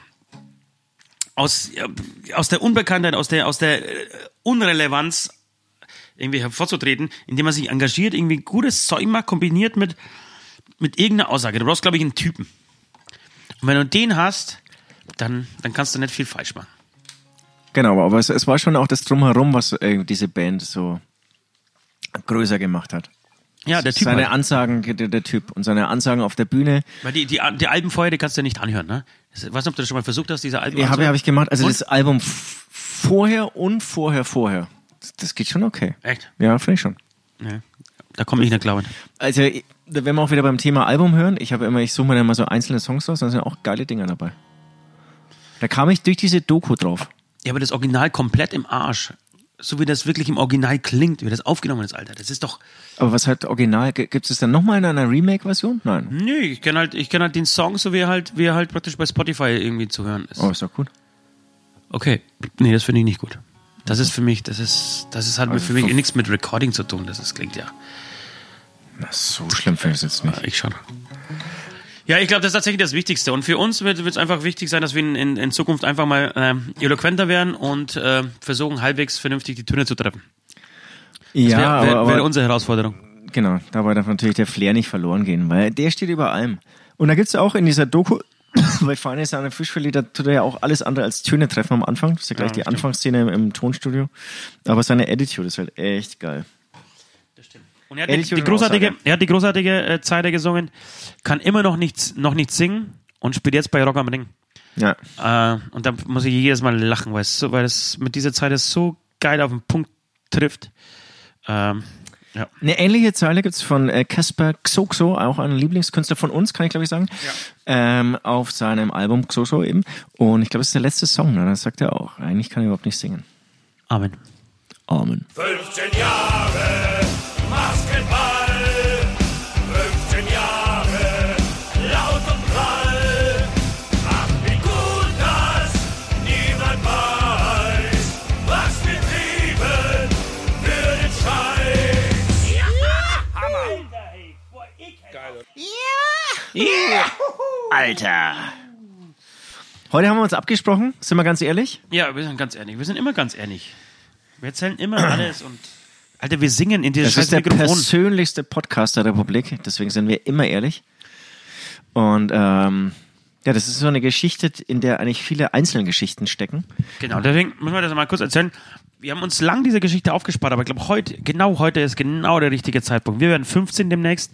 aus, aus der Unbekanntheit, aus der, aus der äh, Unrelevanz irgendwie hervorzutreten, indem man sich engagiert, irgendwie gutes Zeug macht, kombiniert mit, mit irgendeiner Aussage. Du brauchst, glaube ich, einen Typen. Und wenn du den hast, dann, dann kannst du nicht viel falsch machen. Genau, aber es, es war schon auch das Drumherum, was äh, diese Band so größer gemacht hat. Ja, der Typ. seine halt. Ansagen, der, der Typ und seine Ansagen auf der Bühne. Weil die, die, die Alben vorher, die kannst du nicht anhören, ne? Ich weiß nicht, ob du das schon mal versucht hast, diese Alben Ja, habe hab ich gemacht. Also Und? das Album vorher und vorher, vorher. Das, geht schon okay. Echt? Ja, finde ich schon. Nee. Da komme ich nicht glauben. Also, wenn wir auch wieder beim Thema Album hören, ich habe immer, ich suche mir dann mal so einzelne Songs raus, da sind auch geile Dinger dabei. Da kam ich durch diese Doku drauf. Ja, aber das Original komplett im Arsch. So wie das wirklich im Original klingt, wie das aufgenommen ist, Alter. Das ist doch. Aber was halt original, gibt es dann nochmal in einer Remake-Version? Nein. Nö, ich kenne halt, ich kenn halt den Song, so wie er halt, wie er halt praktisch bei Spotify irgendwie zu hören ist. Oh, ist doch gut. Okay. Nee, das finde ich nicht gut. Das ist für mich, das ist, das ist halt Also für mich vom- nichts mit Recording zu tun. Das ist, klingt ja. Na, so schlimm finde ich es jetzt nicht. Ja, ich schon. Ja, ich glaube, das ist tatsächlich das Wichtigste. Und für uns wird es einfach wichtig sein, dass wir in, in, in Zukunft einfach mal ähm, eloquenter werden und äh, versuchen, halbwegs vernünftig die Töne zu treffen. Das Ja, wäre wär, aber wär unsere Herausforderung. genau, dabei darf natürlich der Flair nicht verloren gehen, weil der steht über allem. Und da gibt's auch in dieser Doku, bei Feine Sahne Fischfilet, da tut er ja auch alles andere als Töne treffen am Anfang. Das ist ja gleich Ja, die stimmt. Anfangsszene im, im Tonstudio. Aber seine Attitude ist halt echt geil. Und er hat die, die und großartige, er hat die großartige äh, Zeile gesungen, kann immer noch nichts, noch nicht singen und spielt jetzt bei Rock am Ring. Ja. Äh, und da muss ich jedes Mal lachen, weil es so, weil es mit dieser Zeit so geil auf den Punkt trifft. Ähm, ja. Eine ähnliche Zeile gibt's von äh, Casper Xoxo, auch ein Lieblingskünstler von uns, kann ich glaube ich sagen, ähm, auf seinem Album Xoxo eben. Und ich glaube, es ist der letzte Song, ne? da sagt er auch, eigentlich kann er überhaupt nicht singen. Amen. Amen. 15 Jahre Basketball, Alter! Heute haben wir uns abgesprochen, sind wir ganz ehrlich? Ja, wir sind ganz ehrlich. Wir sind immer ganz ehrlich. Wir erzählen immer alles und. Alter, wir singen in dieses Das ist der Mikrofon. persönlichste Podcast der Republik, deswegen sind wir immer ehrlich. Und ähm, ja, das ist so eine Geschichte, in der eigentlich viele einzelne Geschichten stecken. Genau, deswegen müssen wir das mal kurz erzählen. Wir haben uns lang diese Geschichte aufgespart, aber ich glaube, heute, genau heute ist genau der richtige Zeitpunkt. Wir werden 15 demnächst.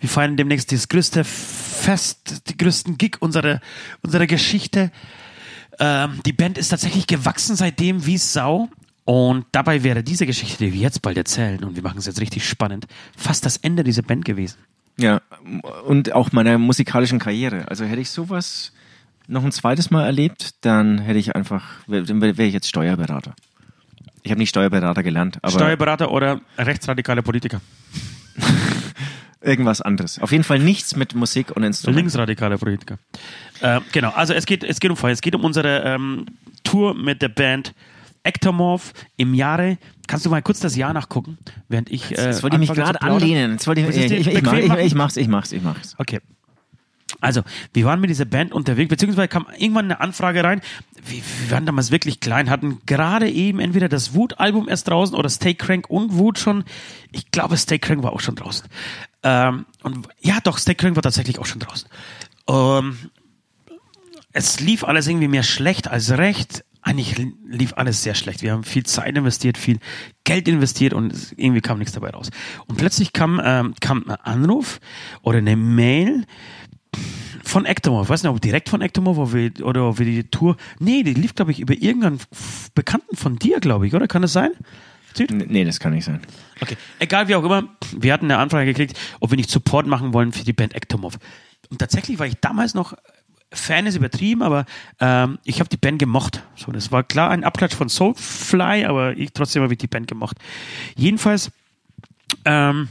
Wir feiern demnächst das größte Fest, die größten Gig unserer, unserer Geschichte. Ähm, die Band ist tatsächlich gewachsen seitdem wie Sau. Und dabei wäre diese Geschichte, die wir jetzt bald erzählen, und wir machen es jetzt richtig spannend, fast das Ende dieser Band gewesen. Ja, und auch meiner musikalischen Karriere. Also hätte ich sowas noch ein zweites Mal erlebt, dann hätte ich einfach, dann wäre ich jetzt Steuerberater. Ich habe nicht Steuerberater gelernt, aber Steuerberater oder rechtsradikale Politiker. irgendwas anderes. Auf jeden Fall nichts mit Musik und Instrumenten. Linksradikale Politiker. Äh, genau, also es geht, es geht um. Es geht um unsere ähm, Tour mit der Band Ectomorph im Jahre. Kannst du mal kurz das Jahr nachgucken, während ich. Äh, Jetzt wollte ich mich gerade anlehnen. Jetzt wollte ich, ich ich, ich mach's, ich mach's, ich mach's. Okay. Also, wir waren mit dieser Band unterwegs, beziehungsweise kam irgendwann eine Anfrage rein. Wir, wir waren damals wirklich klein, hatten gerade eben entweder das Wut-Album erst draußen oder Stay Crank und Wut schon. Ich glaube, Stay Crank war auch schon draußen. Ähm, und ja, doch, Stay Crank war tatsächlich auch schon draußen. Ähm, es lief alles irgendwie mehr schlecht als recht. Eigentlich li- lief alles sehr schlecht. Wir haben viel Zeit investiert, viel Geld investiert und irgendwie kam nichts dabei raus. Und plötzlich kam, ähm, kam ein Anruf oder eine Mail von Ectomorph. Ich weiß nicht, ob direkt von Ectomorph oder wie, oder ob wir die Tour. Nee, die lief, glaube ich, über irgendeinen Bekannten von dir, glaube ich, oder? Kann das sein? Nee, das kann nicht sein. Okay, egal wie auch immer, wir hatten eine Anfrage gekriegt, ob wir nicht Support machen wollen für die Band Ectomorph. Und tatsächlich war ich damals noch Fan ist übertrieben, aber ähm, ich habe die Band gemocht. So, das war klar ein Abklatsch von Soulfly, aber ich trotzdem habe ich die Band gemocht. Jedenfalls ähm,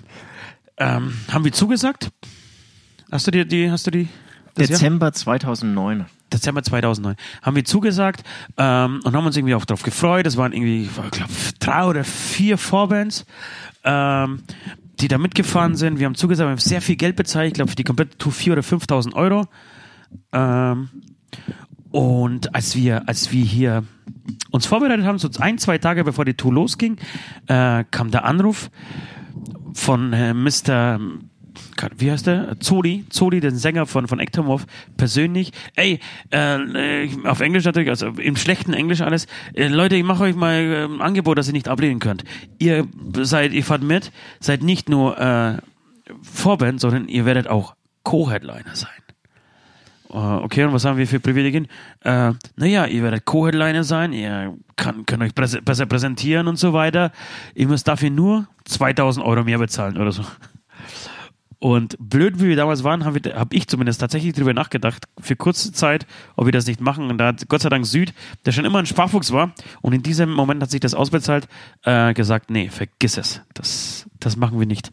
ähm, haben wir zugesagt. Hast du dir die, hast du die? das Jahr? Dezember 2009. Dezember 2009 haben wir zugesagt ähm, und haben uns irgendwie auch darauf gefreut. Es waren irgendwie, ich glaube, drei oder vier Vorbands, ähm, die da mitgefahren sind. Wir haben zugesagt, wir haben sehr viel Geld bezahlt. Ich glaube, für die komplette Tour 4.000 oder 5.000 Euro. Ähm, und als wir, als wir hier uns vorbereitet haben, so ein, zwei Tage bevor die Tour losging, äh, kam der Anruf von äh, Mr. Wie heißt der? Zoli, Zoli, den Sänger von, von Ectomorph, persönlich. Ey, äh, auf Englisch natürlich, also im schlechten Englisch alles. Äh, Leute, ich mache euch mal ein Angebot, das ihr nicht ablehnen könnt. Ihr seid, ihr fahrt mit, seid nicht nur äh, Vorband, sondern ihr werdet auch Co-Headliner sein. Äh, Okay, und was haben wir für Privilegien? Äh, naja, ihr werdet Co-Headliner sein, ihr kann, könnt euch besser präsentieren und so weiter. Ihr müsst dafür nur 2000 Euro mehr bezahlen oder so. Und blöd wie wir damals waren, habe hab ich zumindest tatsächlich drüber nachgedacht, für kurze Zeit, ob wir das nicht machen. Und da hat Gott sei Dank Süd, der schon immer ein Sparfuchs war, und in diesem Moment hat sich das ausbezahlt, äh, gesagt, nee, vergiss es. Das, das machen wir nicht.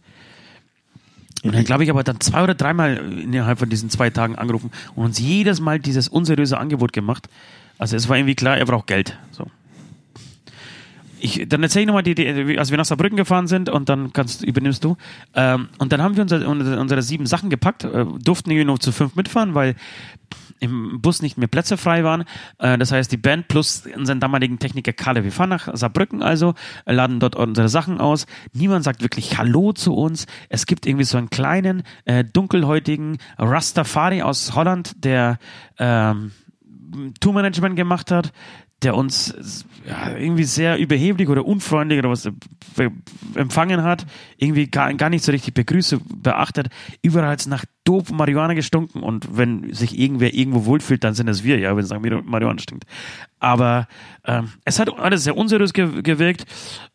Und dann glaube ich aber dann zwei oder dreimal innerhalb von diesen zwei Tagen angerufen und uns jedes Mal dieses unseriöse Angebot gemacht. Also es war irgendwie klar, er braucht Geld. So. Ich, dann erzähle ich nochmal, die, die, als wir nach Saarbrücken gefahren sind und dann kannst, übernimmst du. Ähm, und dann haben wir unsere, unsere, unsere sieben Sachen gepackt, äh, durften irgendwie nur zu fünf mitfahren, weil im Bus nicht mehr Plätze frei waren. Äh, das heißt, die Band plus unseren damaligen Techniker Kalle. Wir fahren nach Saarbrücken also, äh, laden dort unsere Sachen aus. Niemand sagt wirklich Hallo zu uns. Es gibt irgendwie so einen kleinen, äh, dunkelhäutigen Rastafari aus Holland, der ähm, Tourmanagement gemacht hat, der uns ja, irgendwie sehr überheblich oder unfreundlich oder was äh, empfangen hat, irgendwie gar, gar nicht so richtig begrüße, beachtet. Überall hat nach Dope Marihuana gestunken und wenn sich irgendwer irgendwo wohlfühlt, dann sind es wir, ja, wenn es nach Mari- Marihuana stinkt. Aber ähm, es hat alles sehr unseriös ge gewirkt.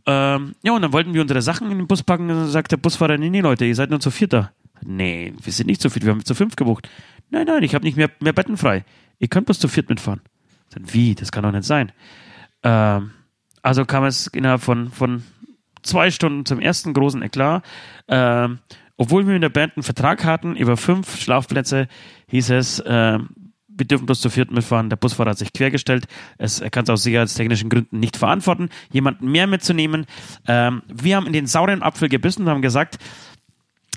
Ähm, ja, und dann wollten wir unsere Sachen in den Bus packen und dann sagt der Busfahrer, nee, nee, Leute, ihr seid nur zu vierter. Nee, wir sind nicht zu viert, wir haben zu fünf gebucht. Nein, nein, ich habe nicht mehr, mehr Betten frei. Ihr könnt bloß zu viert mitfahren. Dann, wie? Das kann doch nicht sein. Ähm, also kam es innerhalb von, von zwei Stunden zum ersten großen Eklat. Ähm, obwohl wir in der Band einen Vertrag hatten über fünf Schlafplätze, hieß es, ähm, wir dürfen bloß zu viert mitfahren. Der Busfahrer hat sich quergestellt. Es, er kann es aus sicherheitstechnischen Gründen nicht verantworten, jemanden mehr mitzunehmen. Ähm, wir haben in den sauren Apfel gebissen und haben gesagt,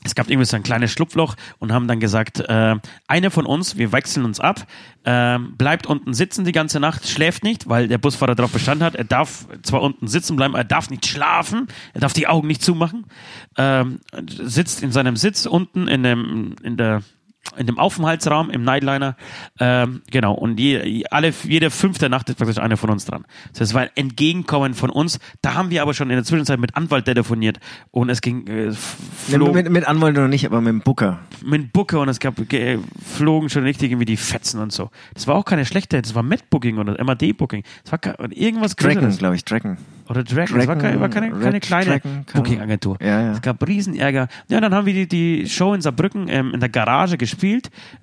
es gab irgendwie so ein kleines Schlupfloch und haben dann gesagt, äh, einer von uns, wir wechseln uns ab, äh, bleibt unten sitzen die ganze Nacht, schläft nicht, weil der Busfahrer darauf bestanden hat, er darf zwar unten sitzen bleiben, er darf nicht schlafen, er darf die Augen nicht zumachen, ähm, sitzt in seinem Sitz unten in, dem, in der in dem Aufenthaltsraum im Nightliner. Ähm, genau. Und je, alle, jede fünfte Nacht ist praktisch einer von uns dran. Das heißt, es war ein Entgegenkommen von uns. Da haben wir aber schon in der Zwischenzeit mit Anwalt telefoniert und es ging äh, flog, Mit, mit Anwalt noch nicht, aber mit dem Booker. mit Booker und es gab ge- flogen schon richtig irgendwie die Fetzen und so. Das war auch keine schlechte, das war Met Booking oder MAD Booking. Das war ke- irgendwas Dragon, glaube ich, Dragon. Oder Dragon. das war keine, war keine, keine kleine Dragon, Booking-Agentur. Ja, ja. Es gab Riesenärger. Ja, dann haben wir die, die Show in Saarbrücken ähm, in der Garage gespielt.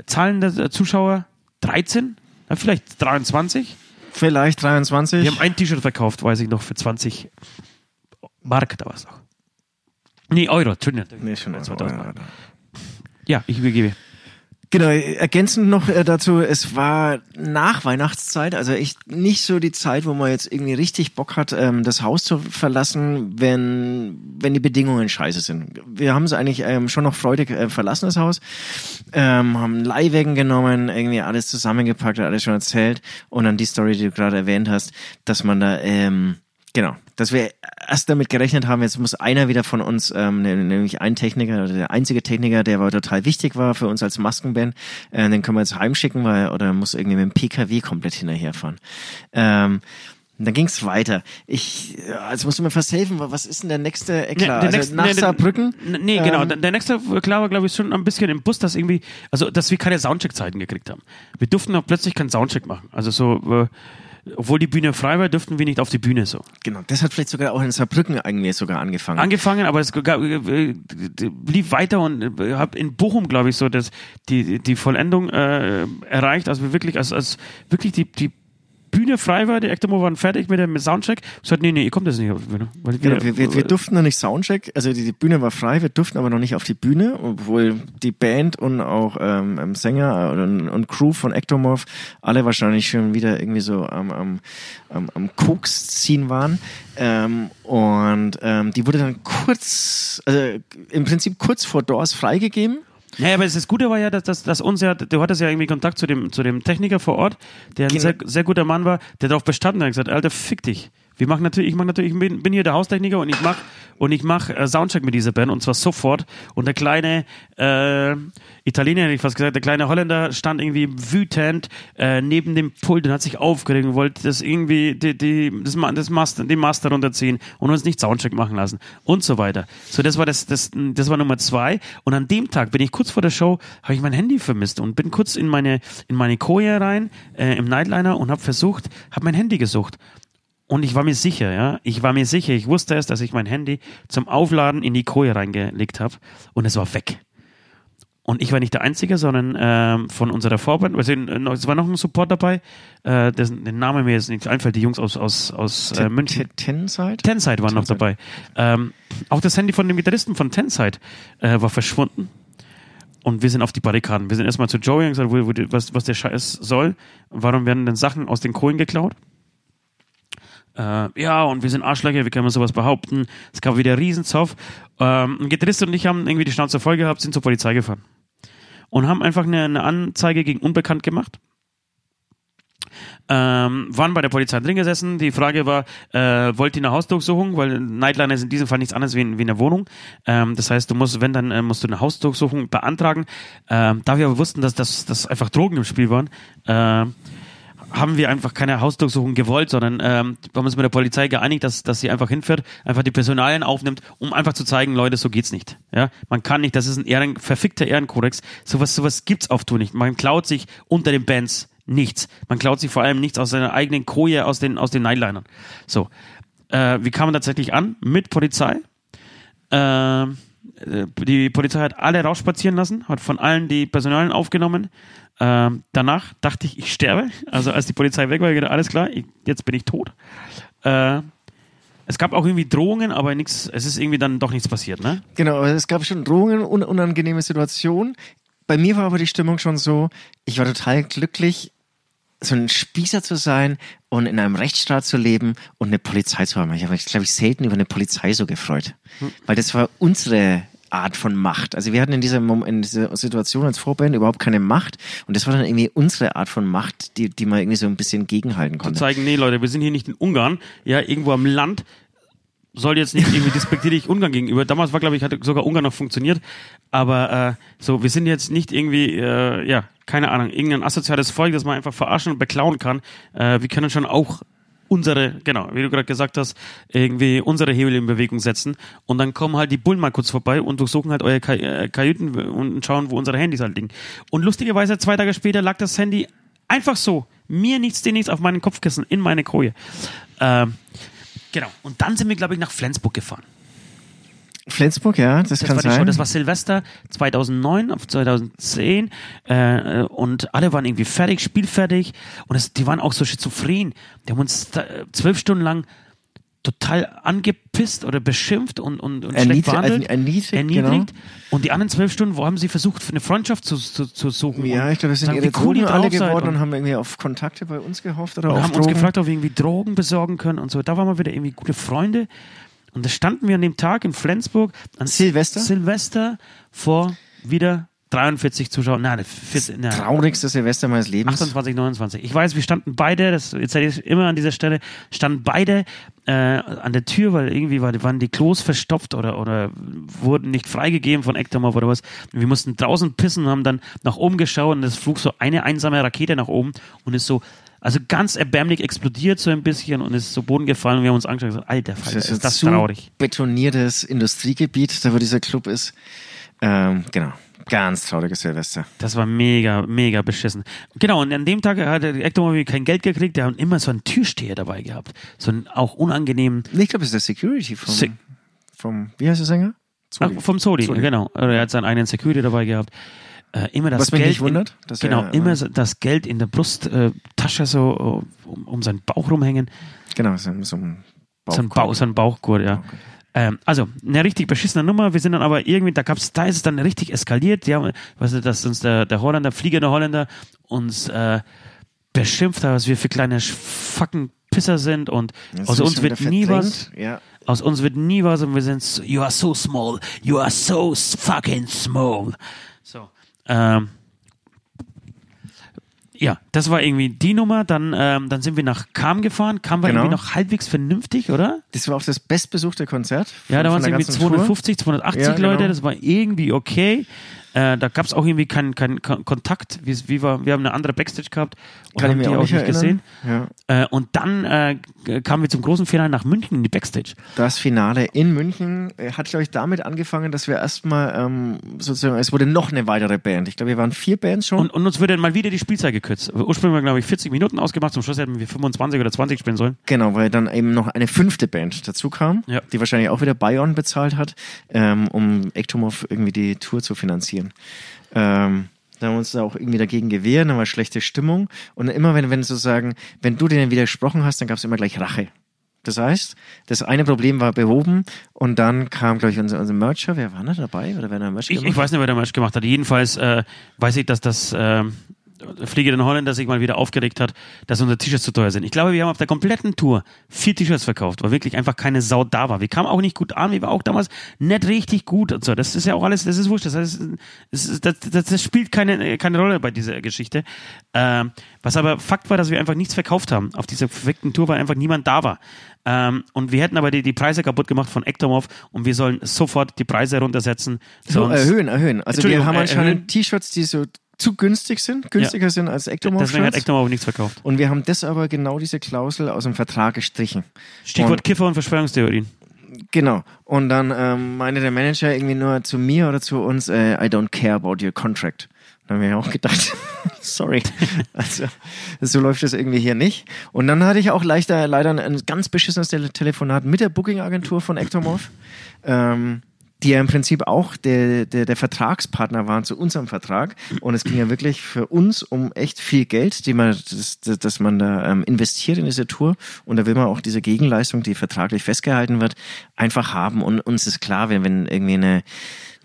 Zahlen der Zuschauer 13, ja, vielleicht 23. Vielleicht 23. Wir haben ein T-Shirt verkauft, weiß ich noch, für 20 Mark, da war es noch. Nee, Euro, Entschuldigung. nee, schon 2000 Euro, ja. Ja, ich übergebe. Genau, ergänzend noch äh, dazu, es war nach Weihnachtszeit, also echt nicht so die Zeit, wo man jetzt irgendwie richtig Bock hat, ähm, das Haus zu verlassen, wenn, wenn die Bedingungen scheiße sind. Wir haben es eigentlich ähm, schon noch freudig äh, verlassen, das Haus, ähm, haben Leihwägen genommen, irgendwie alles zusammengepackt, alles schon erzählt und dann die Story, die du gerade erwähnt hast, dass man da, ähm, genau, dass wir erst damit gerechnet haben, jetzt muss einer wieder von uns, ähm, nämlich ein Techniker, oder der einzige Techniker, der aber total wichtig war für uns als Maskenband, äh, den können wir jetzt heimschicken, weil, oder muss irgendwie mit dem PKW komplett hinterherfahren. Ähm, und dann ging's weiter. Ich, ja, jetzt musst du mir fast helfen, was ist denn der nächste Eklat? der also nächste- nach nee, Saarbrücken? N- Nee, genau. Ähm, Der, der nächste klar war, glaube ich, schon ein bisschen im Bus, dass irgendwie, also dass wir keine Soundcheck-Zeiten gekriegt haben. Wir durften auch plötzlich keinen Soundcheck machen. Also so, äh, obwohl die Bühne frei war, durften wir nicht auf die Bühne so. Genau, das hat vielleicht sogar auch in Saarbrücken eigentlich sogar angefangen. Angefangen, aber es gab, äh, d- lief weiter und äh, hab in Bochum, glaube ich, so das, die, die Vollendung äh, erreicht. Also wir wirklich, als, als wirklich die, die Bühne frei war, die Ectomo waren fertig mit dem Soundcheck. So hat, nee, nee, ihr kommt jetzt nicht auf die Bühne. Weil Genau, wir, wir, wir durften noch nicht Soundcheck, also die, die Bühne war frei, wir durften aber noch nicht auf die Bühne, obwohl die Band und auch ähm, ähm, Sänger und, und Crew von Ectomorph alle wahrscheinlich schon wieder irgendwie so am, am, am, am Koks ziehen waren. Ähm, und ähm, die wurde dann kurz, also im Prinzip kurz vor Doors freigegeben. Ja, aber das Gute war ja, dass, dass, dass uns ja, du hattest ja irgendwie Kontakt zu dem, zu dem Techniker vor Ort, der ein Genau. sehr, sehr guter Mann war, der darauf bestanden hat, gesagt, Alter, fick dich. Wir machen natürlich, ich mach natürlich, ich bin, bin hier der Haustechniker und ich mach und ich mach äh, Soundcheck mit dieser Band und zwar sofort. Und der kleine äh, Italiener, hätte ich fast gesagt, der kleine Holländer stand irgendwie wütend äh, neben dem Pult und hat sich aufgeregt und wollte das irgendwie die, die, das, das Master, den Master runterziehen und uns nicht Soundcheck machen lassen und so weiter. So, das war das, das, das war Nummer zwei. Und an dem Tag bin ich kurz vor der Show, habe ich mein Handy vermisst und bin kurz in meine in meine Koje rein äh, im Nightliner und habe versucht, habe mein Handy gesucht. Und ich war mir sicher, ja, ich war mir sicher, ich wusste es, dass ich mein Handy zum Aufladen in die Koje reingelegt habe und es war weg. Und ich war nicht der Einzige, sondern ähm, von unserer Vorband, also äh, es war noch ein Support dabei, äh, dessen, den Namen mir jetzt nicht einfällt, die Jungs aus, aus, aus äh, München. Tenside? Tenside war noch dabei. Ähm, auch das Handy von dem Gitarristen von Tenside äh, war verschwunden. Und wir sind auf die Barrikaden. Wir sind erstmal zu Joey und gesagt, wo, wo, was, was der Scheiß soll. Warum werden denn Sachen aus den Kohlen geklaut? Äh, ja, und wir sind Arschlöcher, wie kann man sowas behaupten? Es gab wieder Riesenzoff. Ähm, Gitarrist und ich haben irgendwie die Schnauze voll gehabt, sind zur Polizei gefahren. Und haben einfach eine, eine Anzeige gegen Unbekannt gemacht ähm, waren bei der Polizei drin gesessen. Die Frage war, äh, wollt ihr eine Hausdurchsuchung? Weil Nightliner ist in diesem Fall nichts anderes wie, wie eine Wohnung. Ähm, das heißt, du musst, wenn, dann äh, musst du eine Hausdurchsuchung beantragen. Ähm, da wir aber wussten, dass, dass, dass einfach Drogen im Spiel waren, äh, haben wir einfach keine Hausdurchsuchung gewollt, sondern ähm, wir haben uns mit der Polizei geeinigt, dass, dass sie einfach hinfährt, einfach die Personalien aufnimmt, um einfach zu zeigen, Leute, so geht's nicht. Ja, man kann nicht, das ist ein Ehren, verfickter Ehrenkodex. Sowas, sowas gibt's auf Tour nicht. Man klaut sich unter den Bands nichts. Man klaut sich vor allem nichts aus seiner eigenen Koje, aus den aus den Nightliner. So, äh, wie kam man tatsächlich an? Mit Polizei. Ähm, äh, die Polizei hat alle rausspazieren lassen, hat von allen die Personalien aufgenommen. Ähm, danach dachte ich, ich sterbe. Also als die Polizei weg war, ich gedacht, alles klar, ich, jetzt bin ich tot. Äh, es gab auch irgendwie Drohungen, aber nichts, es ist irgendwie dann doch nichts passiert, ne? Genau, aber es gab schon Drohungen, un unangenehme Situationen. Bei mir war aber die Stimmung schon so, ich war total glücklich, so ein Spießer zu sein und in einem Rechtsstaat zu leben und eine Polizei zu haben. Ich habe mich, glaube ich, selten über eine Polizei so gefreut. Weil das war unsere Art von Macht. Also wir hatten in dieser, Mom in dieser Situation als Vorband überhaupt keine Macht und das war dann irgendwie unsere Art von Macht, die, die man irgendwie so ein bisschen gegenhalten Zu konnte. zeigen, nee, Leute, wir sind hier nicht in Ungarn, ja, irgendwo am Land. soll jetzt nicht irgendwie despektierlich Ungarn gegenüber. Damals war, glaube ich, hatte sogar Ungarn noch funktioniert. Aber äh, so, wir sind jetzt nicht irgendwie, äh, ja, keine Ahnung, irgendein asoziales Volk, das man einfach verarschen und beklauen kann. Äh, wir können schon auch unsere, genau, wie du gerade gesagt hast, irgendwie unsere Hebel in Bewegung setzen und dann kommen halt die Bullen mal kurz vorbei und durchsuchen halt eure Kaj äh, Kajüten und schauen, wo unsere Handys halt liegen. Und lustigerweise, zwei Tage später lag das Handy einfach so, mir nichts, dir nichts, auf meinem Kopfkissen, in meine Koje. Ähm, genau. Und dann sind wir, glaube ich, nach Flensburg gefahren. Flensburg, ja, das, Das kann war sein. Show, das war Silvester 2009 auf 2010 äh, und alle waren irgendwie fertig, spielfertig und es, die waren auch so schizophren. Die haben uns äh, zwölf Stunden lang total angepisst oder beschimpft und, und, und schlecht Erniedri- behandelt. erniedrigt, erniedrigt. genau. Und die anderen zwölf Stunden, wo haben sie versucht, eine Freundschaft zu, zu, zu suchen? ja, ich glaube, wir sind ihre cool alle geworden und, und haben irgendwie auf Kontakte bei uns gehofft oder und auf haben Drogen. uns gefragt, ob wir irgendwie Drogen besorgen können und so. Da waren wir wieder irgendwie gute Freunde. Und da standen wir an dem Tag in Flensburg. An Silvester? Silvester vor wieder 43 Zuschauern. Nein, 40, nein, Traurigste Silvester meines Lebens. 28, 29. Ich weiß, wir standen beide, das ich immer an dieser Stelle, standen beide äh, an der Tür, weil irgendwie war, waren die Klos verstopft oder, oder wurden nicht freigegeben von Ektomov oder was. Und wir mussten draußen pissen und haben dann nach oben geschaut und es flog so eine einsame Rakete nach oben und ist so, also ganz erbärmlich explodiert so ein bisschen und ist so Boden gefallen und wir haben uns angeschaut und gesagt, alter Falter, das ist, ist, das zu traurig. betoniertes Industriegebiet, da wo dieser Club ist. Ähm, genau. Ganz trauriges Silvester. Das war mega, mega beschissen. Genau, und an dem Tag hat der Ektomov kein Geld gekriegt, der hat immer so einen Türsteher dabei gehabt. So einen auch unangenehmen Ich glaube, es ist der Security vom, Sick. vom wie heißt der Sänger? Ach, vom Soli. genau. Er hat seinen eigenen Security dabei gehabt. Äh, immer das Was mich Geld nicht wundert, in, genau, er- immer so das Geld in der Brusttasche äh, so äh, um, um seinen Bauch rumhängen. Genau, so, so ein So ein, Bauch, so ein Bauchgurt, ja. Ähm, also, eine richtig beschissene Nummer. Wir sind dann aber irgendwie, da gab's, da ist es dann richtig eskaliert. Die haben, weißt du, dass uns der, der Holländer, fliegende Holländer, uns äh, beschimpft hat, was wir für kleine fucking Pisser sind und Jetzt aus uns wird nie was. Ja. Aus uns wird nie was und wir sind so, you are so small, you are so fucking small. So. Ähm, ja, das war irgendwie die Nummer. Dann, ähm, dann sind wir nach Kam gefahren. Kam war Genau. irgendwie noch halbwegs vernünftig, oder? Das war auch das bestbesuchte Konzert. Ja, von- da waren es irgendwie ganzen Tour. 250, 280 Ja, genau. Leute. Das war irgendwie okay. Äh, da gab es auch irgendwie keinen keinen Kon- Kontakt. Wie war, wir haben eine andere Backstage gehabt und Kann haben die auch nicht gesehen. erinnern. Ja. Äh, und dann äh, kamen wir zum großen Finale nach München in die Backstage. Das Finale in München äh, hat, glaube ich, damit angefangen, dass wir erstmal ähm, sozusagen, es wurde noch eine weitere Band. Ich glaube, wir waren vier Bands schon. Und, und uns wurde mal wieder die Spielzeit gekürzt. Ursprünglich wir, glaube ich, 40 Minuten ausgemacht. Zum Schluss hätten wir 25 oder 20 spielen sollen. Genau, weil dann eben noch eine fünfte Band dazu kam, Ja. die wahrscheinlich auch wieder Bayern bezahlt hat, ähm, um Ektomov irgendwie die Tour zu finanzieren. Ähm, da haben wir uns da auch irgendwie dagegen gewehrt, dann war schlechte Stimmung. Und immer wenn, wenn sozusagen, wenn du denen widersprochen hast, dann gab es immer gleich Rache. Das heißt, das eine Problem war behoben und dann kam, glaube ich, unser, unser Mercher. Wer war da dabei? Oder wer hat da Merch Ich, gemacht? ich weiß nicht, wer der Match gemacht hat. Jedenfalls äh, weiß ich, dass das äh, Flieger in Holländer sich mal wieder aufgeregt hat, dass unsere T-Shirts zu teuer sind. Ich glaube, wir haben auf der kompletten Tour vier T-Shirts verkauft, weil wirklich einfach keine Sau da war. Wir kamen auch nicht gut an, wir waren auch damals nicht richtig gut und so. Das ist ja auch alles, das ist wurscht. Das, heißt, das, das, das, das spielt keine, keine Rolle bei dieser Geschichte. Ähm, was aber Fakt war, dass wir einfach nichts verkauft haben. Auf dieser verweckten Tour, weil einfach niemand da war. Ähm, und wir hätten aber die, die Preise kaputt gemacht von Ektomov und wir sollen sofort die Preise runtersetzen. so, erhöhen, erhöhen. Also wir haben äh, anscheinend. T-Shirts, die so zu günstig sind, günstiger sind als Deswegen hat. Ektomov nichts verkauft. Und wir haben das aber genau diese Klausel aus dem Vertrag gestrichen. Stichwort Und- Kiffer und Verschwörungstheorien. Genau. Und dann ähm, meinte der Manager irgendwie nur zu mir oder zu uns, äh, I don't care about your contract. Dann haben wir auch gedacht, sorry. Also, so läuft das irgendwie hier nicht. Und dann hatte ich auch leider, leider ein, ganz beschissenes Tele Telefonat mit der Booking-Agentur von Ectomorph, ähm, die ja im Prinzip auch der, der, der Vertragspartner waren zu unserem Vertrag. Und es ging ja wirklich für uns um echt viel Geld, die man, das, das, man da ähm, investiert in diese Tour. Und da will man auch diese Gegenleistung, die vertraglich festgehalten wird, einfach haben. Und uns ist klar, wenn, wenn irgendwie eine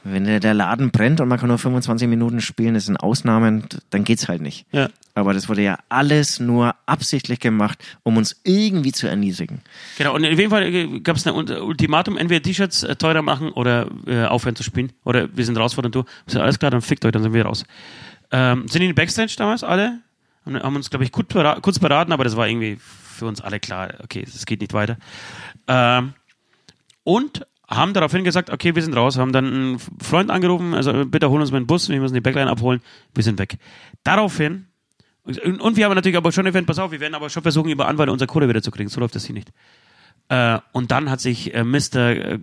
wenn der, Laden brennt und man kann nur 25 Minuten spielen, das sind Ausnahmen, dann geht's halt nicht. Ja. Aber das wurde ja alles nur absichtlich gemacht, um uns irgendwie zu erniedrigen. Genau, und in jedem Fall gab es ein Ultimatum, entweder T-Shirts äh, teurer machen oder äh, aufhören zu spielen. Oder wir sind raus vor der Tour. Wir sind alles klar, dann fickt euch, dann sind wir raus. Ähm, sind in den Backstage damals alle? Haben uns, glaube ich, kurz beraten, aber das war irgendwie für uns alle klar, okay, es geht nicht weiter. Ähm, und haben daraufhin gesagt, okay, wir sind raus, haben dann einen Freund angerufen, also bitte holen uns mal einen Bus, wir müssen die Backline abholen, wir sind weg. Daraufhin, und, und wir haben natürlich aber schon erwähnt, pass auf, wir werden aber schon versuchen, über Anwälte unser Kohle wieder zu kriegen, so läuft das hier nicht. Äh, und dann hat sich äh, Mr. Äh,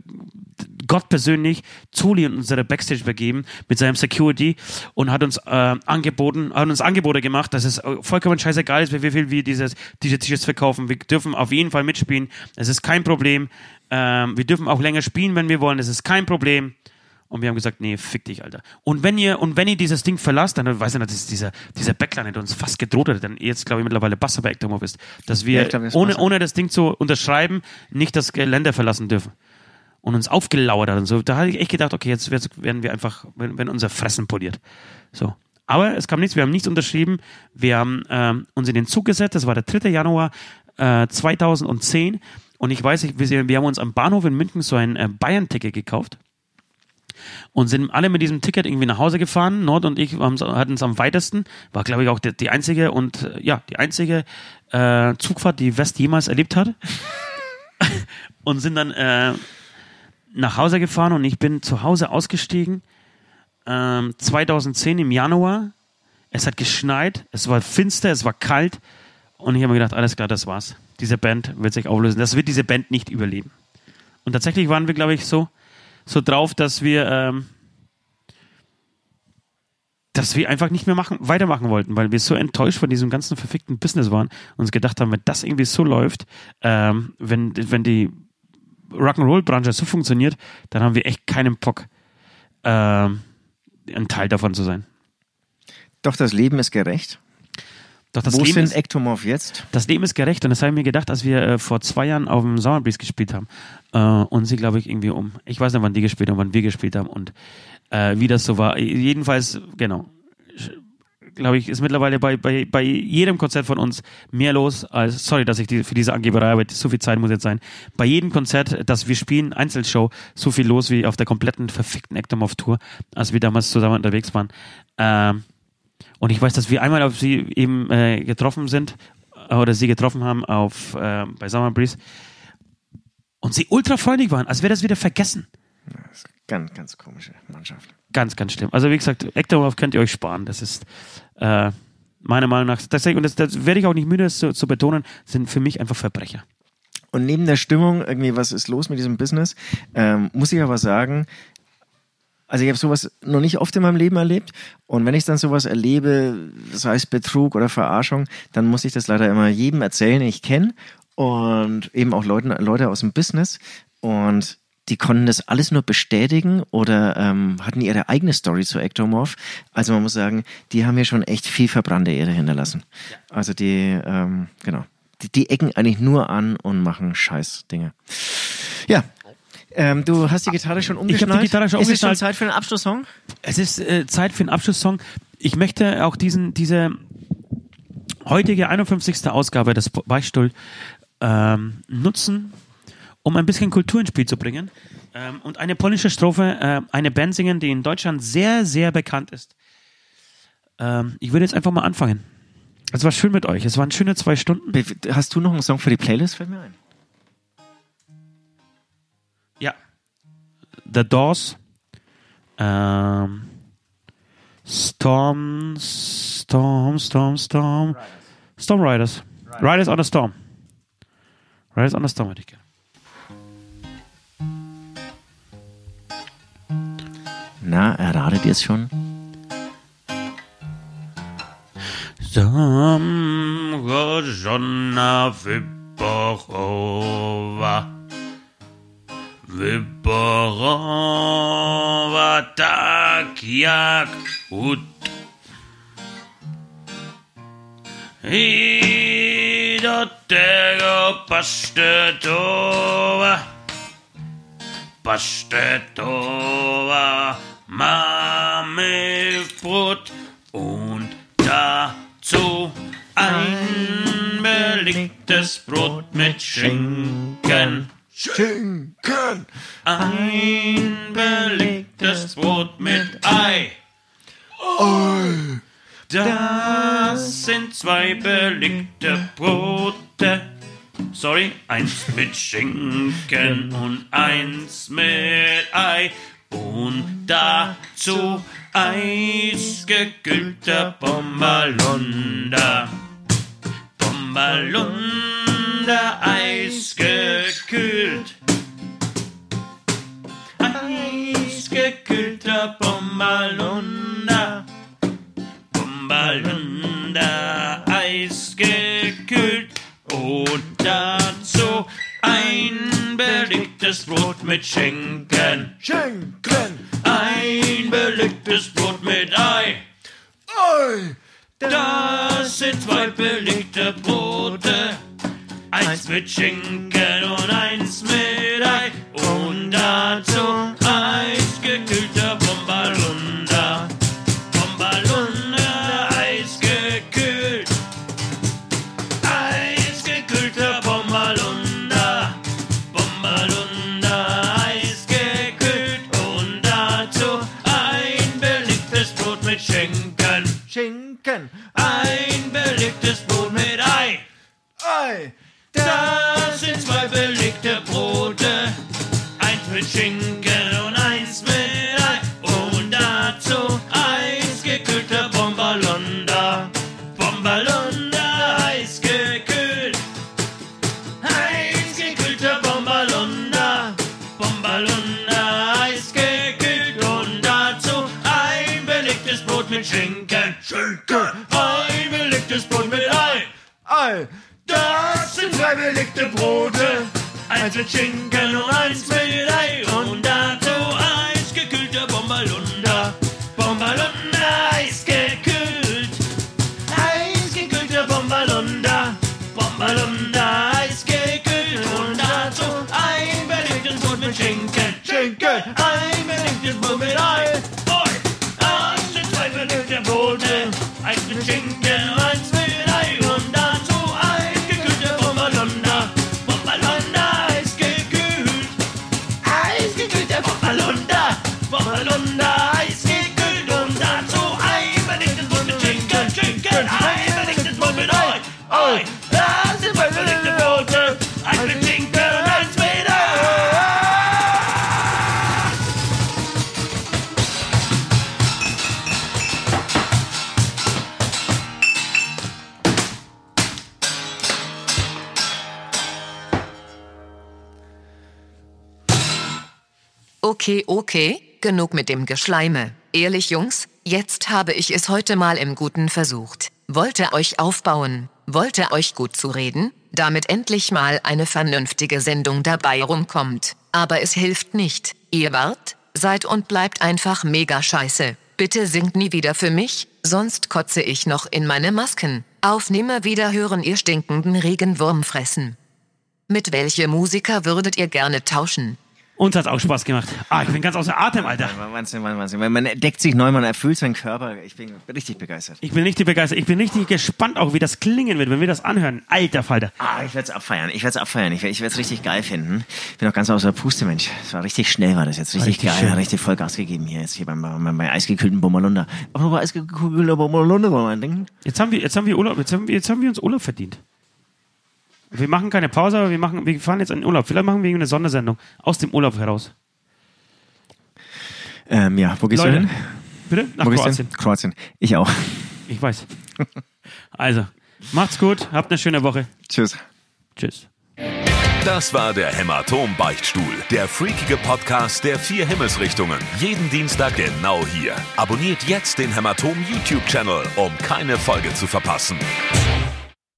Gott persönlich zu in unsere Backstage begeben mit seinem Security und hat uns äh, angeboten, hat uns Angebote gemacht, dass es äh, vollkommen scheißegal ist, wie viel wir dieses, diese T-Shirts verkaufen. Wir dürfen auf jeden Fall mitspielen. Es ist kein Problem. Ähm, wir dürfen auch länger spielen, wenn wir wollen. Es ist kein Problem. Und wir haben gesagt, nee, fick dich, Alter. Und wenn ihr, und wenn ihr dieses Ding verlasst, dann weiß ich nicht, dass dieser, dieser Backline, der uns fast gedroht hat, dann jetzt, glaube ich, mittlerweile Basser bei Ectomorph ist, dass wir, Ja, glaub, ohne, ohne das Ding zu unterschreiben, nicht das Gelände verlassen dürfen. Und uns aufgelauert hat und so. Da hatte ich echt gedacht, okay, jetzt jetzt werden wir einfach, wenn, wenn unser Fressen poliert. So. Aber es kam nichts, wir haben nichts unterschrieben. Wir haben ähm, uns in den Zug gesetzt, das war der 3. Januar äh, 2010. Und ich weiß, nicht, wir, wir haben uns am Bahnhof in München so ein äh, Bayern-Ticket gekauft und sind alle mit diesem Ticket irgendwie nach Hause gefahren. Nord und ich hatten es am weitesten. War, glaube ich, auch die, die einzige und äh, ja, die einzige äh, Zugfahrt, die West jemals erlebt hat. und sind dann äh, nach Hause gefahren und ich bin zu Hause ausgestiegen. Ähm, 2010 im Januar. Es hat geschneit, es war finster, es war kalt. Und ich habe mir gedacht, alles klar, das war's. Diese Band wird sich auflösen. Das wird diese Band nicht überleben. Und tatsächlich waren wir, glaube ich, so, so drauf, dass wir, ähm, dass wir einfach nicht mehr machen, weitermachen wollten, weil wir so enttäuscht von diesem ganzen verfickten Business waren und uns gedacht haben, wenn das irgendwie so läuft, ähm, wenn, wenn die Rock'n'Roll-Branche so funktioniert, dann haben wir echt keinen Bock, ähm, ein Teil davon zu sein. Doch das Leben ist gerecht. Doch das Wo Leben sind ist, Ectomorph jetzt? das Leben ist gerecht und das habe ich mir gedacht, als wir äh, vor zwei Jahren auf dem Summer Breeze gespielt haben äh, und sie, glaube ich, irgendwie um, ich weiß nicht, wann die gespielt haben, wann wir gespielt haben und äh, wie das so war. Jedenfalls, genau, glaube ich, ist mittlerweile bei, bei, bei jedem Konzert von uns mehr los als, sorry, dass ich die, für diese Angeberei, aber so viel Zeit muss jetzt sein, bei jedem Konzert, das wir spielen, Einzelshow, so viel los wie auf der kompletten verfickten Ectomorph-Tour, als wir damals zusammen unterwegs waren. Ähm, und ich weiß, dass wir einmal auf sie eben äh, getroffen sind äh, oder sie getroffen haben auf äh, bei Summer Breeze und sie ultra freundlich waren, als wäre das wieder vergessen. Ganz, ganz komische Mannschaft. Ganz, ganz schlimm. Also wie gesagt, Ectomorph könnt ihr euch sparen. Das ist äh, meiner Meinung nach, tatsächlich, und das, das werde ich auch nicht müde das zu, zu betonen, sind für mich einfach Verbrecher. Und neben der Stimmung, irgendwie, was ist los mit diesem Business, ähm, muss ich aber sagen, also ich habe sowas noch nicht oft in meinem Leben erlebt. Und wenn ich dann sowas erlebe, sei es Betrug oder Verarschung, dann muss ich das leider immer jedem erzählen, den ich kenne. Und eben auch Leuten, Leute aus dem Business. Und die konnten das alles nur bestätigen oder ähm, hatten ihre eigene Story zu Ectomorph. Also man muss sagen, die haben mir schon echt viel verbrannte Erde hinterlassen. Also die, ähm, genau, die, die ecken eigentlich nur an und machen scheiß Dinge. Ja, ähm, du hast die Gitarre schon Ich hab die umgeschnallt. Gitarre schon Ist es schon umgeschnallt. Zeit für den Abschlusssong? Es ist äh, Zeit für einen Abschlusssong. Ich möchte auch diesen, diese heutige 51. Ausgabe des Beichtstuhl ähm, nutzen, um ein bisschen Kultur ins Spiel zu bringen ähm, und eine polnische Strophe, äh, eine Band singen, die in Deutschland sehr, sehr bekannt ist. Ähm, ich würde jetzt einfach mal anfangen. Es war schön mit euch. Es waren schöne zwei Stunden. Hast du noch einen Song für die Playlist? Fällt mir ein. The Doors. Ähm, Storm, Storm, Storm, Storm. Storm Riders. Riders on a Storm. Riders on a Storm hätte ich gerne. Na, erratet ihr es schon? Zamrożona wyborowa Wyborowa tak jak łód I do tego pasztetowa Pasztetowa mamy wpód und dazu ein belegtes Brot mit Schinken. Schinken! Ein belegtes Brot mit Ei. Das sind zwei belegte Brote. Sorry. eins mit Schinken und eins mit Ei. Und dazu eisgekühlter Bommerlunder. Bommerlunder eisgekühlt. Eisgekühlter Bommerlunder. Bommerlunder eisgekühlt. Und dazu ein belegtes Brot mit Schinken. Schenken! Ein belegtes Brot mit Ei. Oi! Das sind zwei belegte Brote. Eins mit Schinken und eins mit Ei. Und dazu Schinken. Ein belegtes Brot mit Ei. Ei! Das sind zwei belegte Brote. Eins mit Schinken und eins mit Ei. Und dazu Okay, okay, genug mit dem Geschleime. Ehrlich, Jungs, jetzt habe ich es heute mal im Guten versucht. Wollte euch aufbauen, wollte euch gut zureden, damit endlich mal eine vernünftige Sendung dabei rumkommt. Aber es hilft nicht. Ihr wart, seid und bleibt einfach mega scheiße. Bitte singt nie wieder für mich, sonst kotze ich noch in meine Masken. Auf nimmer hören ihr stinkenden Regenwurm fressen. Mit welchem Musiker würdet ihr gerne tauschen? Uns hat's auch Spaß gemacht. Ah, ich bin ganz außer Atem, Alter. Wahnsinn, Wahnsinn. Man entdeckt sich neu, man erfüllt seinen Körper. Ich bin richtig begeistert. Ich bin richtig begeistert. Ich bin richtig gespannt auch, wie das klingen wird, wenn wir das anhören. Alter Falter. Ah, ich werde es abfeiern. Ich werde es abfeiern. Ich, werd- ich werde es richtig geil finden. Ich bin auch ganz außer Puste, Mensch. Es war richtig schnell, war das jetzt. Richtig, Richtig geil. schön. Richtig Vollgas gegeben hier jetzt hier beim, beim, beim eisgekühlten Bommerlunder. Aber bei eisgekühlter Bommerlunder wollen wir mal denken. Jetzt haben wir, jetzt haben wir Urlaub, jetzt haben wir, jetzt haben wir uns Urlaub verdient. Wir machen keine Pause, aber wir machen, wir fahren jetzt in den Urlaub. Vielleicht machen wir eine Sondersendung aus dem Urlaub heraus. Ähm, ja, wo gehst Leute, du hin? Bitte? Nach wo gehst du Kroatien. hin? Kroatien. Ich auch. Ich weiß. Also, macht's gut, habt eine schöne Woche. Tschüss. Tschüss. Das war der Hämatom-Beichtstuhl, der freakige Podcast der vier Himmelsrichtungen. Jeden Dienstag genau hier. Abonniert jetzt den Hämatom-YouTube-Channel, um keine Folge zu verpassen.